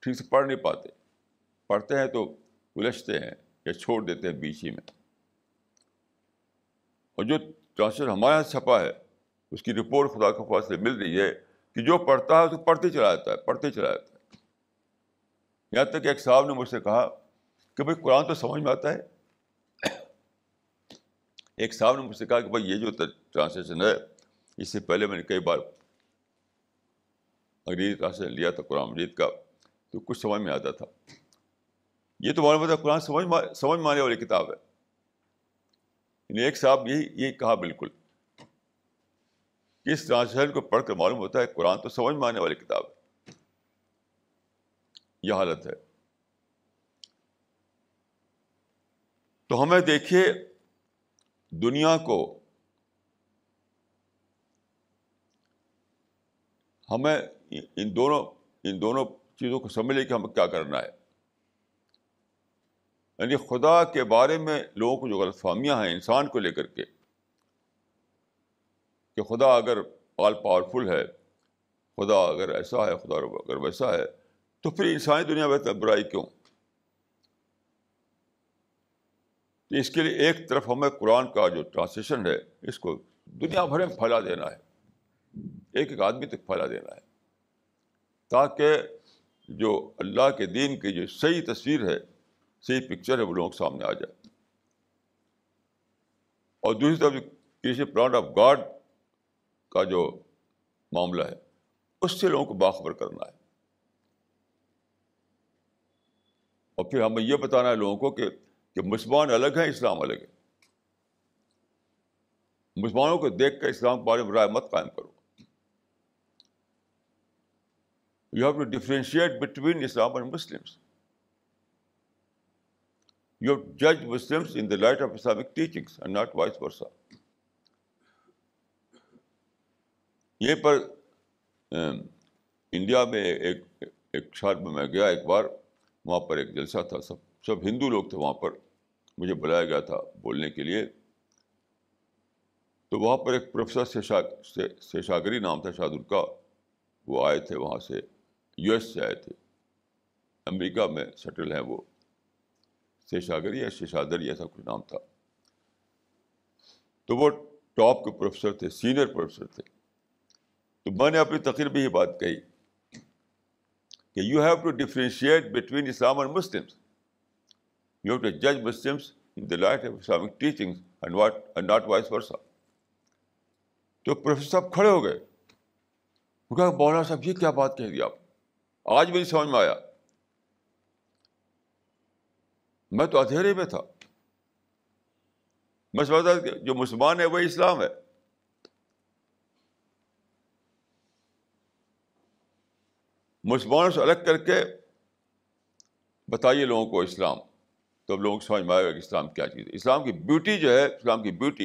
ٹھیک سے پڑھ نہیں پاتے۔ پڑھتے ہیں تو الجھتے ہیں یا چھوڑ دیتے ہیں بیچ ہی میں۔ اور جو ٹرانسلیشن ہمارے یہاں چھپا ہے، اس کی رپورٹ خدا کے پاس سے مل رہی ہے کہ جو پڑھتا ہے، اسے پڑھتے چلا جاتا ہے، پڑھتے چلا جاتا ہے۔ یہاں تک کہ ایک صاحب نے مجھ سے کہا کہ بھائی قرآن تو سمجھ میں آتا ہے ایک صاحب نے مجھ سے کہا کہ بھائی یہ جو ٹرانسلیشن ہے، اس سے پہلے میں نے کئی بار انگریزی ٹرانسلیشن لیا تھا، قرآن مجید کا، تو کچھ سمجھ میں آتا تھا۔ یہ تو معلوم ہوتا ہے قرآن سمجھ سمجھ میں آنے والی کتاب ہے۔ یعنی ایک صاحب یہی یہی کہا بالکل۔ کہ اس ٹرانسلیشن کو پڑھ کر معلوم ہوتا ہے قرآن تو سمجھ میں آنے والی کتاب ہے۔ یہ حالت ہے۔ تو ہمیں دیکھیے دنیا کو ہمیں ان دونوں ان دونوں چیزوں کو سمجھ لے کہ ہمیں کیا کرنا ہے۔ یعنی خدا کے بارے میں لوگوں کو جو غلط فہمیاں ہیں، انسان کو لے کر کے، کہ خدا اگر آل پاورفل ہے، خدا اگر ایسا ہے، خدا اگر ویسا ہے، تو پھر انسانی دنیا میں برائی کیوں؟ تو اس کے لیے ایک طرف ہمیں قرآن کا جو ٹرانسلیشن ہے، اس کو دنیا بھر میں پھیلا دینا ہے۔ ایک ایک آدمی تک پھیلا دینا ہے۔ تاکہ جو اللہ کے دین کی جو صحیح تصویر ہے، صحیح پکچر ہے، وہ لوگوں کے سامنے آ جائے۔ اور دوسری طرف کسی پلانٹ آف گاڈ کا جو معاملہ ہے، اس سے لوگوں کو باخبر کرنا ہے۔ اور پھر ہمیں یہ بتانا ہے لوگوں کو کہ کہ مسلمان الگ ہیں، اسلام الگ ہے مسلمانوں کو دیکھ کر اسلام کے بارے میں رائے مت قائم کرو۔ You have to differentiate between Islam and Muslims you جج Muslims in the light of Islamic teachings and not vice versa یہ پر انڈیا میں ایک ایک شہر میں میں گیا ایک بار، وہاں پر ایک جلسہ تھا، سب سب ہندو لوگ تھے وہاں پر۔ مجھے بلایا گیا تھا بولنے کے لیے۔ تو وہاں پر ایک پروفیسر سیشاگری نام تھا شاہد کا وہ آئے تھے وہاں سے، یو ایس سے آئے تھے۔ امریکہ میں سیٹل ہیں وہ۔ شیشاگری یا شیشادری ایسا کچھ نام تھا۔ تو وہ ٹاپ کے پروفیسر تھے، سینئر پروفیسر تھے۔ تو میں نے اپنی تقریر میں یہ بات کہی کہ you have to differentiate between Islam and Muslims you have to جج Muslims in the light of Islamic teaching and what and not vice versa تو پروفیسر صاحب کھڑے ہو گئے۔ کہا، مولانا صاحب، یہ کیا بات کہہ دی آپ؟ آج بھی سمجھ میں آیا۔ میں تو اندھیرے میں تھا۔ میں سمجھتا کہ جو مسلمان ہے وہی اسلام ہے۔ مسلمانوں سے الگ کر کے بتائیے لوگوں کو اسلام۔ تو اب لوگوں کو سمجھ میں آئے گا کہ اسلام کیا چیز ہے۔ اسلام کی بیوٹی جو ہے، اسلام کی بیوٹی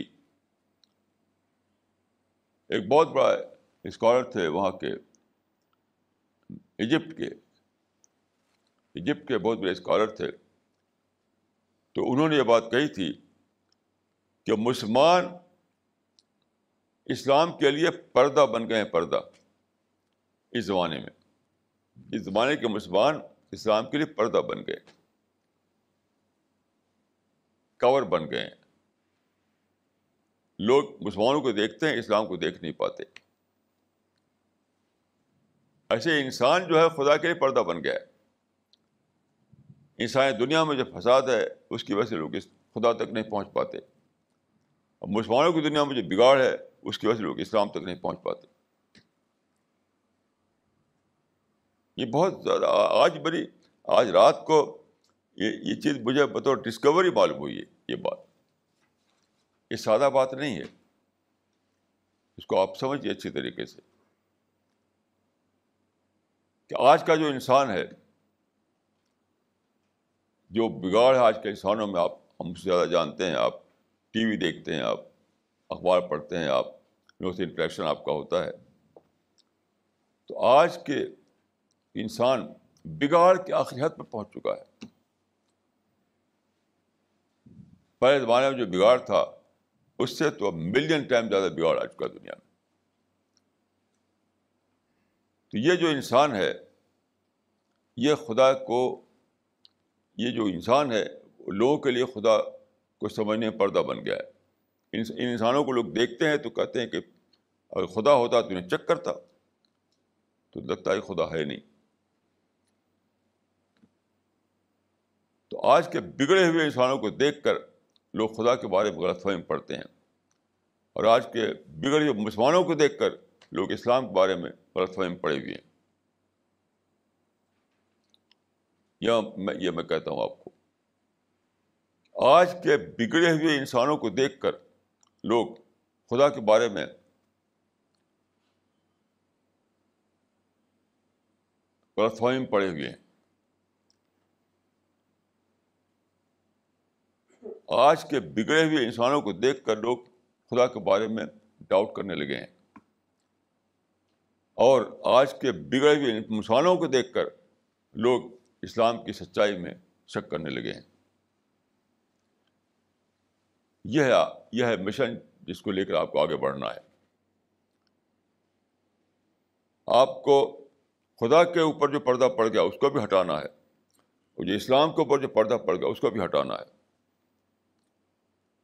ایک بہت بڑا اسکالر تھے وہاں کے ایجپٹ کے۔ ایجپٹ کے بہت بڑے اسکالر تھے۔ تو انہوں نے یہ بات کہی تھی کہ مسلمان اسلام کے لیے پردہ بن گئے ہیں، پردہ۔ اس زمانے میں، اس زمانے کے مسلمان اسلام کے لیے پردہ بن گئے۔ کور بن گئے ہیں۔ لوگ مسلمانوں کو دیکھتے ہیں، اسلام کو دیکھ نہیں پاتے۔ ایسے انسان جو ہے، خدا کے لیے پردہ بن گیا ہے۔ انسانی دنیا میں جو فساد ہے، اس کی وجہ سے لوگ اس خدا تک نہیں پہنچ پاتے۔ اور مسلمانوں کی دنیا میں جو بگاڑ ہے، اس کی وجہ سے لوگ اسلام تک نہیں پہنچ پاتے۔ یہ بہت زیادہ، آج بڑی، آج رات کو یہ یہ چیز مجھے بطور ڈسکوری معلوم ہوئی ہے۔ یہ بات۔ یہ سادہ بات نہیں ہے۔ اس کو آپ سمجھیے اچھی طریقے سے۔ کہ آج کا جو انسان ہے، جو بگاڑ ہے آج کے انسانوں میں، آپ، ہم سے زیادہ جانتے ہیں، آپ ٹی وی دیکھتے ہیں، آپ اخبار پڑھتے ہیں، آپ لوگوں سے انٹریکشن آپ کا ہوتا ہے۔ تو آج کے انسان بگاڑ کے آخری حد پہ پہنچ چکا ہے۔ پہلے زمانے میں جو بگاڑ تھا، اس سے تو ملین ٹائم زیادہ بگاڑ آ چکا دنیا میں۔ تو یہ جو انسان ہے، یہ خدا کو، یہ جو انسان ہے، لوگوں کے لیے خدا کو سمجھنے پردہ بن گیا ہے۔ ان انسانوں کو لوگ دیکھتے ہیں تو کہتے ہیں کہ اگر خدا ہوتا تو انہیں چک کرتا، تو لگتا ہے خدا ہے نہیں۔ تو آج کے بگڑے ہوئے انسانوں کو دیکھ کر لوگ خدا کے بارے میں غلط فہم پڑھتے ہیں۔ اور آج کے بگڑے ہوئے مسلمانوں کو دیکھ کر لوگ اسلام کے بارے میں غلط فہم پڑے ہوئے ہیں۔ میں یہ میں کہتا ہوں آپ کو۔ آج کے بگڑے ہوئے انسانوں کو دیکھ کر لوگ خدا کے بارے میں غلط فہم پڑے ہوئے ہیں۔ آج کے بگڑے ہوئے انسانوں کو دیکھ کر لوگ خدا کے بارے میں ڈاؤٹ کرنے لگے ہیں۔ اور آج کے بگڑے ہوئے انسانوں کو دیکھ کر لوگ اسلام کی سچائی میں شک کرنے لگے ہیں۔ یہ ہے یہ ہے مشن جس کو لے کر آپ کو آگے بڑھنا ہے۔ آپ کو خدا کے اوپر جو پردہ پڑ گیا، اس کو بھی ہٹانا ہے۔ اور جو اسلام کے اوپر جو پردہ پڑ گیا، اس کو بھی ہٹانا ہے۔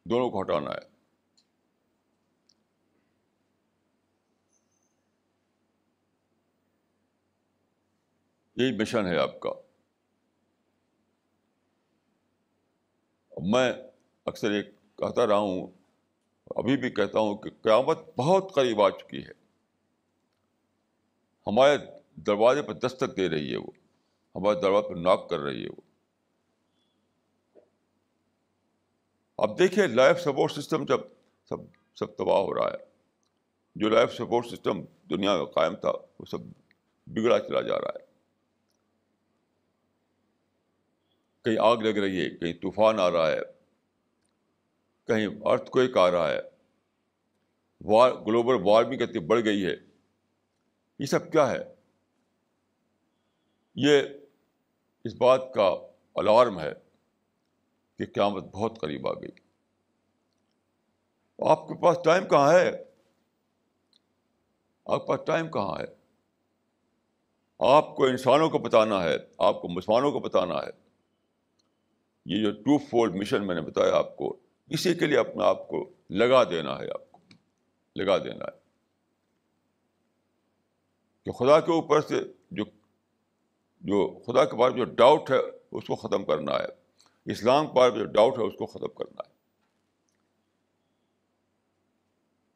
دونوں کو ہٹانا ہے یہی مشن ہے آپ کا میں اکثر ایک کہتا رہا ہوں ابھی بھی کہتا ہوں کہ قیامت بہت قریب آ چکی ہے ہمارے دروازے پہ دستک دے رہی ہے وہ ہمارے دروازے پہ ناک کر رہی ہے وہ اب دیکھیے لائف سپورٹ سسٹم جب سب سب تباہ ہو رہا ہے۔ جو لائف سپورٹ سسٹم دنیا کا قائم تھا، وہ سب بگڑا چلا جا رہا ہے۔ کہیں آگ لگ رہی ہے، کہیں طوفان آ رہا ہے۔ کہیں ارتھ کوئی آ رہا ہے۔ وار گلوبل وارمنگ اتنی بڑھ گئی ہے۔ یہ سب کیا ہے؟ یہ اس بات کا الارم ہے۔ کہ قیامت بہت قریب آ گئی۔ آپ کے پاس ٹائم کہاں ہے؟ آپ کے پاس ٹائم کہاں ہے؟ آپ کو انسانوں کو بتانا ہے، آپ کو مسلمانوں کو بتانا ہے۔ یہ جو ٹو فولڈ مشن میں نے بتایا آپ کو، اسی کے لیے اپنے آپ کو لگا دینا ہے آپ کو۔ لگا دینا ہے۔ کہ خدا کے اوپر سے جو جو خدا کے بارے میں جو ڈاؤٹ ہے، اس کو ختم کرنا ہے۔ اسلام کے بارے میں جو ڈاؤٹ ہے اس کو ختم کرنا ہے۔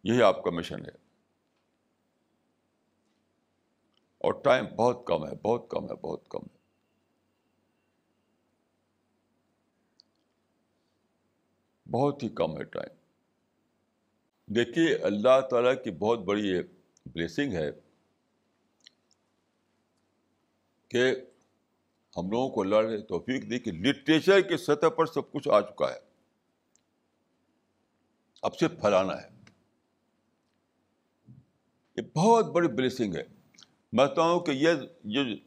یہی آپ کا مشن ہے۔ اور ٹائم بہت کم ہے، بہت کم ہے، بہت کم ہے۔ بہت ہی کم ہے ٹائم دیکھیے، اللہ تعالیٰ کی بہت بڑی بلیسنگ ہے کہ ہم لوگوں کو اللہ نے توفیق دی کہ لٹریچر کی سطح پر سب کچھ آ چکا ہے۔ اب سے پھیلانا ہے۔ یہ بہت بڑی بلیسنگ ہے۔ میں بتاؤں ہوں کہ یہ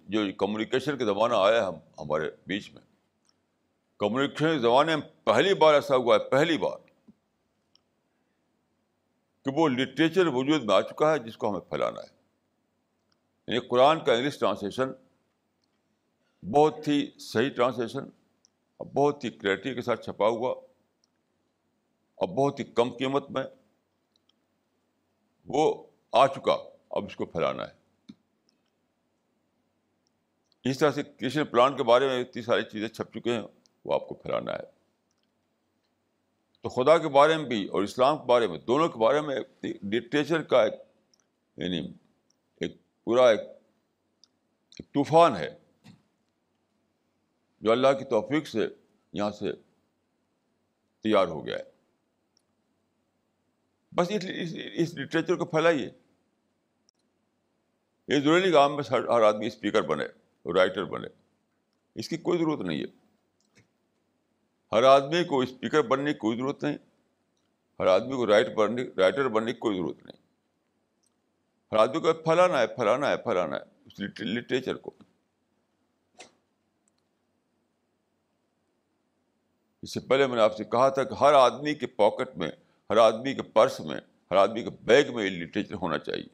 جو کمیونیکیشن کا زمانہ آیا ہم ہمارے بیچ میں کمیونیکیشن کے زمانے میں پہلی بار ایسا ہوا ہے، پہلی بار۔ کہ وہ لٹریچر وجود میں آ چکا ہے جس کو ہمیں پھیلانا ہے۔ یعنی قرآن کا انگلش ٹرانسلیشن بہت ہی صحیح ٹرانسلیشن اور بہت ہی کلیئرٹی کے ساتھ چھپا ہوا اور بہت ہی کم قیمت میں وہ آ چکا، اب اس کو پھیلانا ہے۔ اس طرح سے کرشن پلان کے بارے میں اتنی ساری چیزیں چھپ چکے ہیں، وہ آپ کو پھیلانا ہے۔ تو خدا کے بارے میں بھی اور اسلام کے بارے میں، دونوں کے بارے میں لٹریچر کا ایک یعنی ایک پورا ایک طوفان ہے۔ جو اللہ کی توفیق سے یہاں سے تیار ہو گیا ہے۔ بس اس لٹریچر کو پھیلائیے۔ یہ ضروری کام میں ہر آدمی اسپیکر بنے رائٹر بنے۔ اس کی کوئی ضرورت نہیں ہے۔ ہر آدمی کو اسپیکر بننے کی کوئی ضرورت نہیں، ہر آدمی کو رائٹ بننے رائٹر بننے کی کوئی ضرورت نہیں۔ ہر آدمی کو پھیلانا ہے پھیلانا ہے پھیلانا ہے اس لٹریچر کو۔ اس سے پہلے میں نے آپ سے کہا تھا کہ ہر آدمی کے پاکٹ میں، ہر آدمی کے پرس میں، ہر آدمی کے بیگ میں لٹریچر ہونا چاہیے۔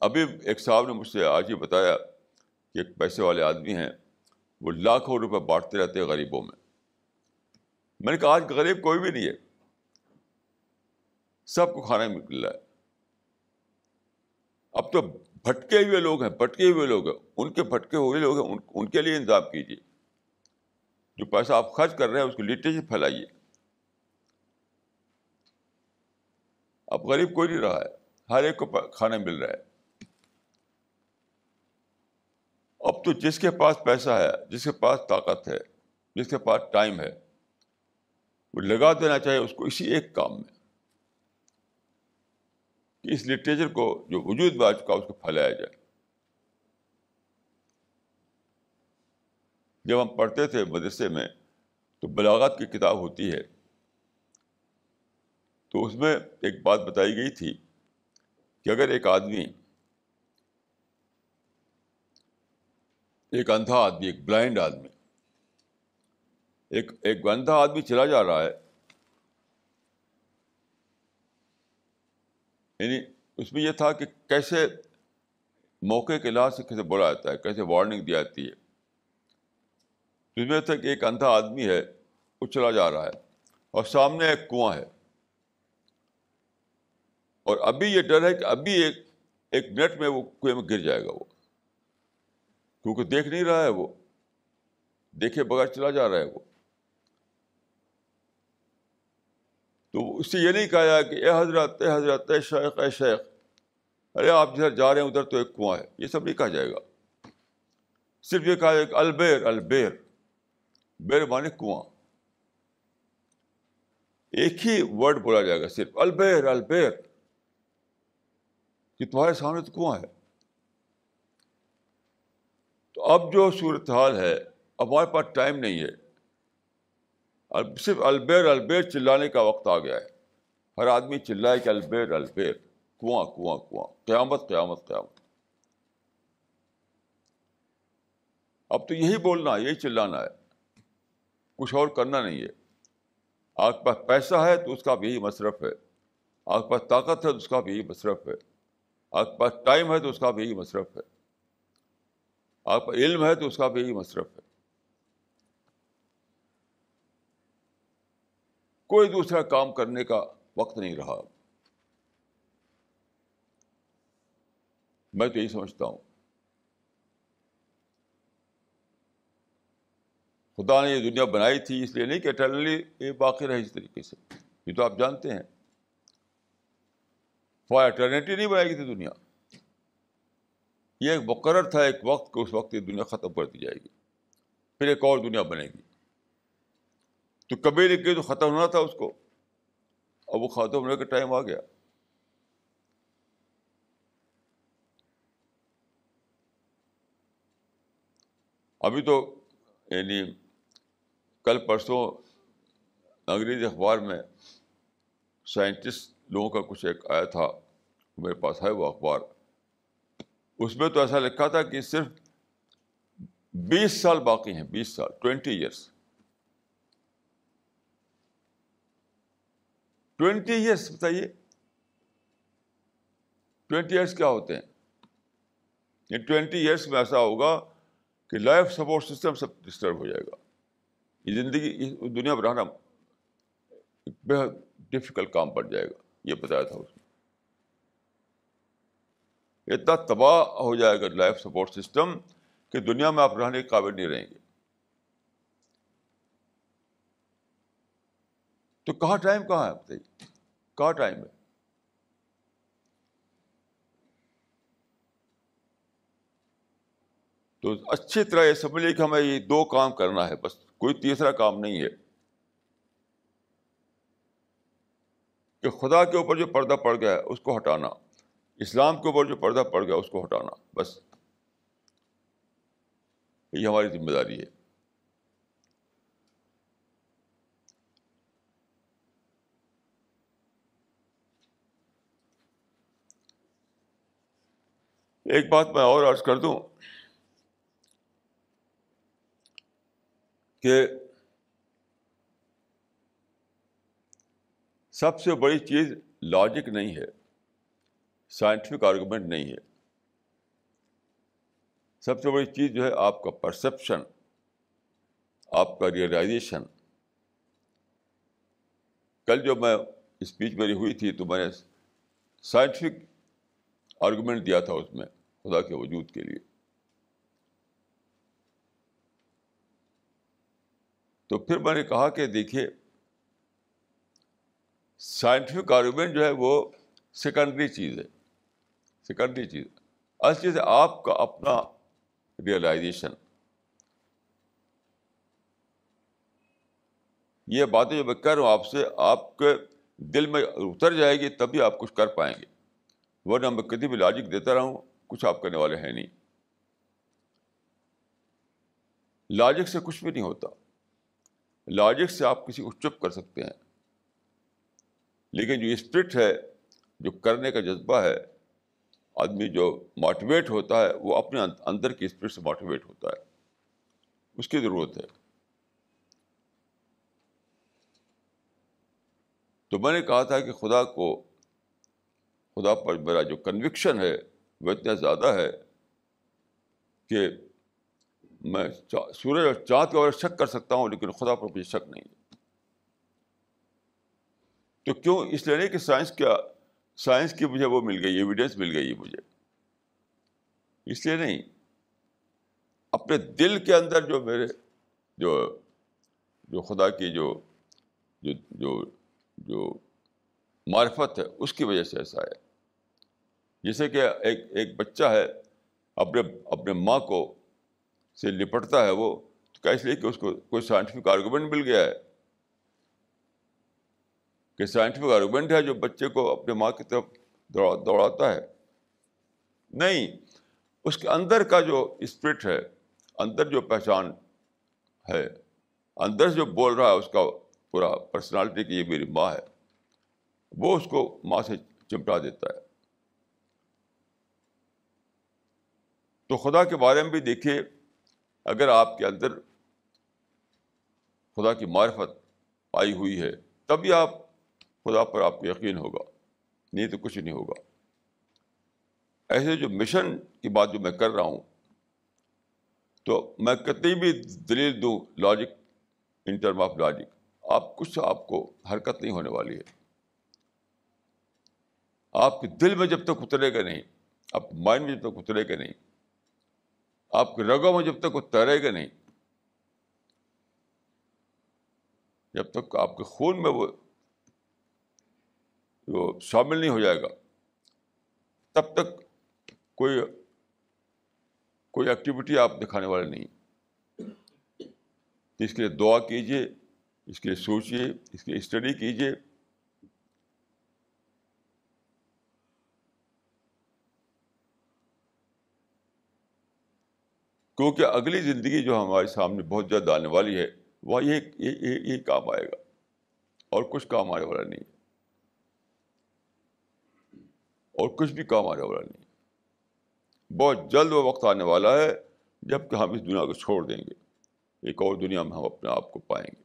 ابھی ایک صاحب نے مجھ سے آج ہی بتایا کہ ایک پیسے والے آدمی ہیں، وہ لاکھوں روپے بانٹتے رہتے ہیں غریبوں میں۔ میں نے کہا، آج غریب کوئی بھی نہیں ہے۔ سب کو کھانا مل رہا ہے۔ اب تو بھٹکے ہوئے لوگ ہیں، بھٹکے ہوئے لوگ ہیں۔ ان کے بھٹکے ہوئے لوگ ہیں، ان کے لیے انتظام کیجیے۔ جو پیسہ آپ خرچ کر رہے ہیں، اس کو لٹریچر پھیلائیے۔ اب غریب کوئی نہیں رہا ہے، ہر ایک کو کھانا مل رہا ہے۔ اب تو جس کے پاس پیسہ ہے، جس کے پاس طاقت ہے، جس کے پاس ٹائم ہے، وہ لگا دینا چاہیے، اس کو اسی ایک کام میں۔ کہ اس لٹریچر کو جو وجود میں آ چکا اس کو پھیلایا جائے۔ جب ہم پڑھتے تھے مدرسے میں، تو بلاغت کی کتاب ہوتی ہے۔ تو اس میں ایک بات بتائی گئی تھی کہ اگر ایک آدمی، ایک اندھا آدمی، ایک بلائنڈ آدمی، ایک ایک اندھا آدمی چلا جا رہا ہے یعنی اس میں یہ تھا کہ کیسے موقع کے لحاظ سے کیسے بولا جاتا ہے، کیسے وارننگ دی جاتی ہے۔ اس میں تھا کہ ایک اندھا آدمی ہے، وہ چلا جا رہا ہے اور سامنے ایک کنواں ہے۔ اور ابھی یہ ڈر ہے کہ ابھی ایک ایک منٹ میں وہ کنویں میں گر جائے گا وہ۔ کیونکہ دیکھ نہیں رہا ہے وہ، دیکھے بغیر چلا جا رہا ہے وہ۔ تو اس سے یہ نہیں کہا جائے کہ اے حضرت اے حضرت، اے شیخ اے شیخ، ارے آپ جدھر جا رہے ہیں ادھر تو ایک کنواں ہے۔ یہ سب نہیں کہا جائے گا۔ صرف یہ کہا ہے کہ البیر البیر۔ بیر مانے کنواں۔ ایک ہی ورڈ بولا جائے گا صرف۔ البیر البیر۔ کہ تمہارے سامنے تو کنواں ہے۔ تو اب جو صورت حال ہے، اب ہمارے پاس ٹائم نہیں ہے۔ صرف البیر البیر چلانے کا وقت آ گیا ہے۔ ہر آدمی چلائے کہ البیر البیر۔ کنواں کنواں کنواں۔ قیامت قیامت قیامت۔ اب تو یہی بولنا ہے، یہی چلانا ہے۔ کچھ اور کرنا نہیں ہے۔ آپ کے پاس پیسہ ہے تو اس کا بھی یہی مصرف ہے۔ آپ کے پاس طاقت ہے تو اس کا بھی یہی مصرف ہے۔ آپ کے پاس ٹائم ہے تو اس کا بھی یہی مصرف ہے۔ آپ کا علم ہے تو اس کا بھی یہی مصرف ہے۔ کوئی دوسرا کام کرنے کا وقت نہیں رہا۔ میں تو یہی سمجھتا ہوں۔ خدا نے یہ دنیا بنائی تھی، اس لیے نہیں کہ اٹرنلی یہ باقی رہے اس طریقے سے۔ یہ تو آپ جانتے ہیں۔ فار اٹرنیٹی نہیں بنائی گئی تھی دنیا؟ یہ ایک مقرر تھا، ایک وقت کہ اس وقت یہ دنیا ختم کر دی جائے گی۔ پھر ایک اور دنیا بنے گی۔ تو کبھی نہیں کہ تو ختم ہونا تھا اس کو۔ اب وہ ختم ہونے کا ٹائم آ گیا۔ ابھی تو یعنی کل پرسوں انگریزی اخبار میں سائنٹسٹ لوگوں کا کچھ ایک آیا تھا، میرے پاس ہے وہ اخبار۔ اس میں تو ایسا لکھا تھا کہ صرف بیس سال باقی ہیں، بیس سال، ٹوینٹی ایئرس۔ ٹوینٹی ایئرس بتائیے۔ ٹوینٹی ایئرس کیا ہوتے ہیں؟ یہ ٹوینٹی ایئرس میں ایسا ہوگا کہ لائف سپورٹ سسٹم سب ڈسٹرب ہو جائے گا۔ یہ زندگی دنیا میں رہنا بےحد ڈفیکلٹ کام پڑ جائے گا، یہ بتایا تھا اس نے اتنا تباہ ہو جائے گا لائف سپورٹ سسٹم کہ دنیا میں آپ رہنے کے قابل نہیں رہیں گے۔ تو کہاں ٹائم کہاں ہے بتائیے کہاں ٹائم ہے؟ تو اچھی طرح یہ سمجھ لیے کہ ہمیں یہ دو کام کرنا ہے، بس کوئی تیسرا کام نہیں ہے۔ کہ خدا کے اوپر جو پردہ پڑ گیا ہے، اس کو ہٹانا۔ اسلام کے اوپر جو پردہ پڑ گیا اس کو ہٹانا۔ بس یہ ہماری ذمہ داری ہے۔ ایک بات میں اور عرض کر دوں کہ سب سے بڑی چیز لاجک نہیں ہے سائنٹیفک آرگومنٹ نہیں ہے۔ سب سے بڑی چیز جو ہے آپ کا پرسپشن آپ کا ریئلائزیشن کل جو میں اسپیچ میری ہوئی تھی تو میں نے سائنٹیفک آرگومنٹ دیا تھا اس میں خدا کے وجود کے لیے۔ تو پھر میں نے کہا کہ دیکھیے سائنٹیفک آرگومنٹ جو ہے وہ سیکنڈری چیز ہے۔ سیکنڈری چیز۔ اصل چیز ہے آپ کا اپنا ریئلائزیشن یہ باتیں جو میں کہہ رہا ہوں، آپ سے آپ کے دل میں اتر جائے گی تبھی آپ کچھ کر پائیں گے۔ ورنہ میں کسی بھی لاجک دیتا رہا ہوں، کچھ آپ کرنے والے ہیں نہیں۔ لاجک سے کچھ بھی نہیں ہوتا۔ لاجک سے آپ کسی کو چپ کر سکتے ہیں۔ لیکن جو اسپرٹ ہے، جو کرنے کا جذبہ ہے، آدمی جو موٹیویٹ ہوتا ہے، وہ اپنے اندر کی اسپرٹ سے موٹیویٹ ہوتا ہے۔ اس کی ضرورت ہے۔ تو میں نے کہا تھا کہ خدا کو خدا پر میرا جو کنوکشن ہے وہ اتنا زیادہ ہے کہ میں سورج اور چاند کے بارے شک کر سکتا ہوں، لیکن خدا پر مجھے شک نہیں ہے۔ تو کیوں؟ اس لیے نہیں کہ سائنس کیا سائنس کی مجھے وہ مل گئی ایویڈینس مل گئی مجھے۔ اس لیے نہیں، اپنے دل کے اندر جو میرے، جو جو خدا کی جو جو جو جو معرفت ہے، اس کی وجہ سے ایسا ہے۔ جیسے کہ ایک ایک بچہ ہے، اپنے اپنے ماں کو سے لپٹتا ہے وہ، تو کیا اس لیے کہ اس کو کوئی سائنٹیفک آرگومنٹ مل گیا ہے؟ کہ سائنٹیفک آرگومنٹ ہے جو بچے کو اپنے ماں کی طرف دوڑا، دوڑاتا ہے؟ نہیں، اس کے اندر کا جو اسپرٹ ہے، اندر جو پہچان ہے، اندر جو بول رہا ہے، اس کا پورا پرسنالٹی کی یہ میری ماں ہے، وہ اس کو ماں سے چمٹا دیتا ہے۔ تو خدا کے بارے میں بھی دیکھیے اگر آپ کے اندر خدا کی معرفت آئی ہوئی ہے تبھی آپ خدا پر آپ کو یقین ہوگا، نہیں تو کچھ نہیں ہوگا۔ ایسے جو مشن کی بات جو میں کر رہا ہوں، تو میں کتنی بھی دلیل دوں logic in term of logic آپ کچھ آپ کو حرکت نہیں ہونے والی ہے۔ آپ کے دل میں جب تک اترے گا نہیں، آپ کے مائنڈ میں جب تک اترے گا نہیں آپ کے رگوں میں جب تک وہ تیرے گا نہیں، جب تک آپ کے خون میں وہ شامل نہیں ہو جائے گا، تب تک کوئی کوئی ایکٹیویٹی آپ دکھانے والے نہیں۔ اس کے لیے دعا کیجیے اس کے لیے سوچیے اس کی اسٹڈی کیجیے کیونکہ اگلی زندگی جو ہمارے سامنے بہت زیادہ آنے والی ہے، وہ یہ یہ کام آئے گا۔ اور کچھ کام آنے والا نہیں اور کچھ بھی کام آنے والا نہیں بہت جلد وہ وقت آنے والا ہے جبکہ ہم اس دنیا کو چھوڑ دیں گے۔ ایک اور دنیا میں ہم اپنے آپ کو پائیں گے۔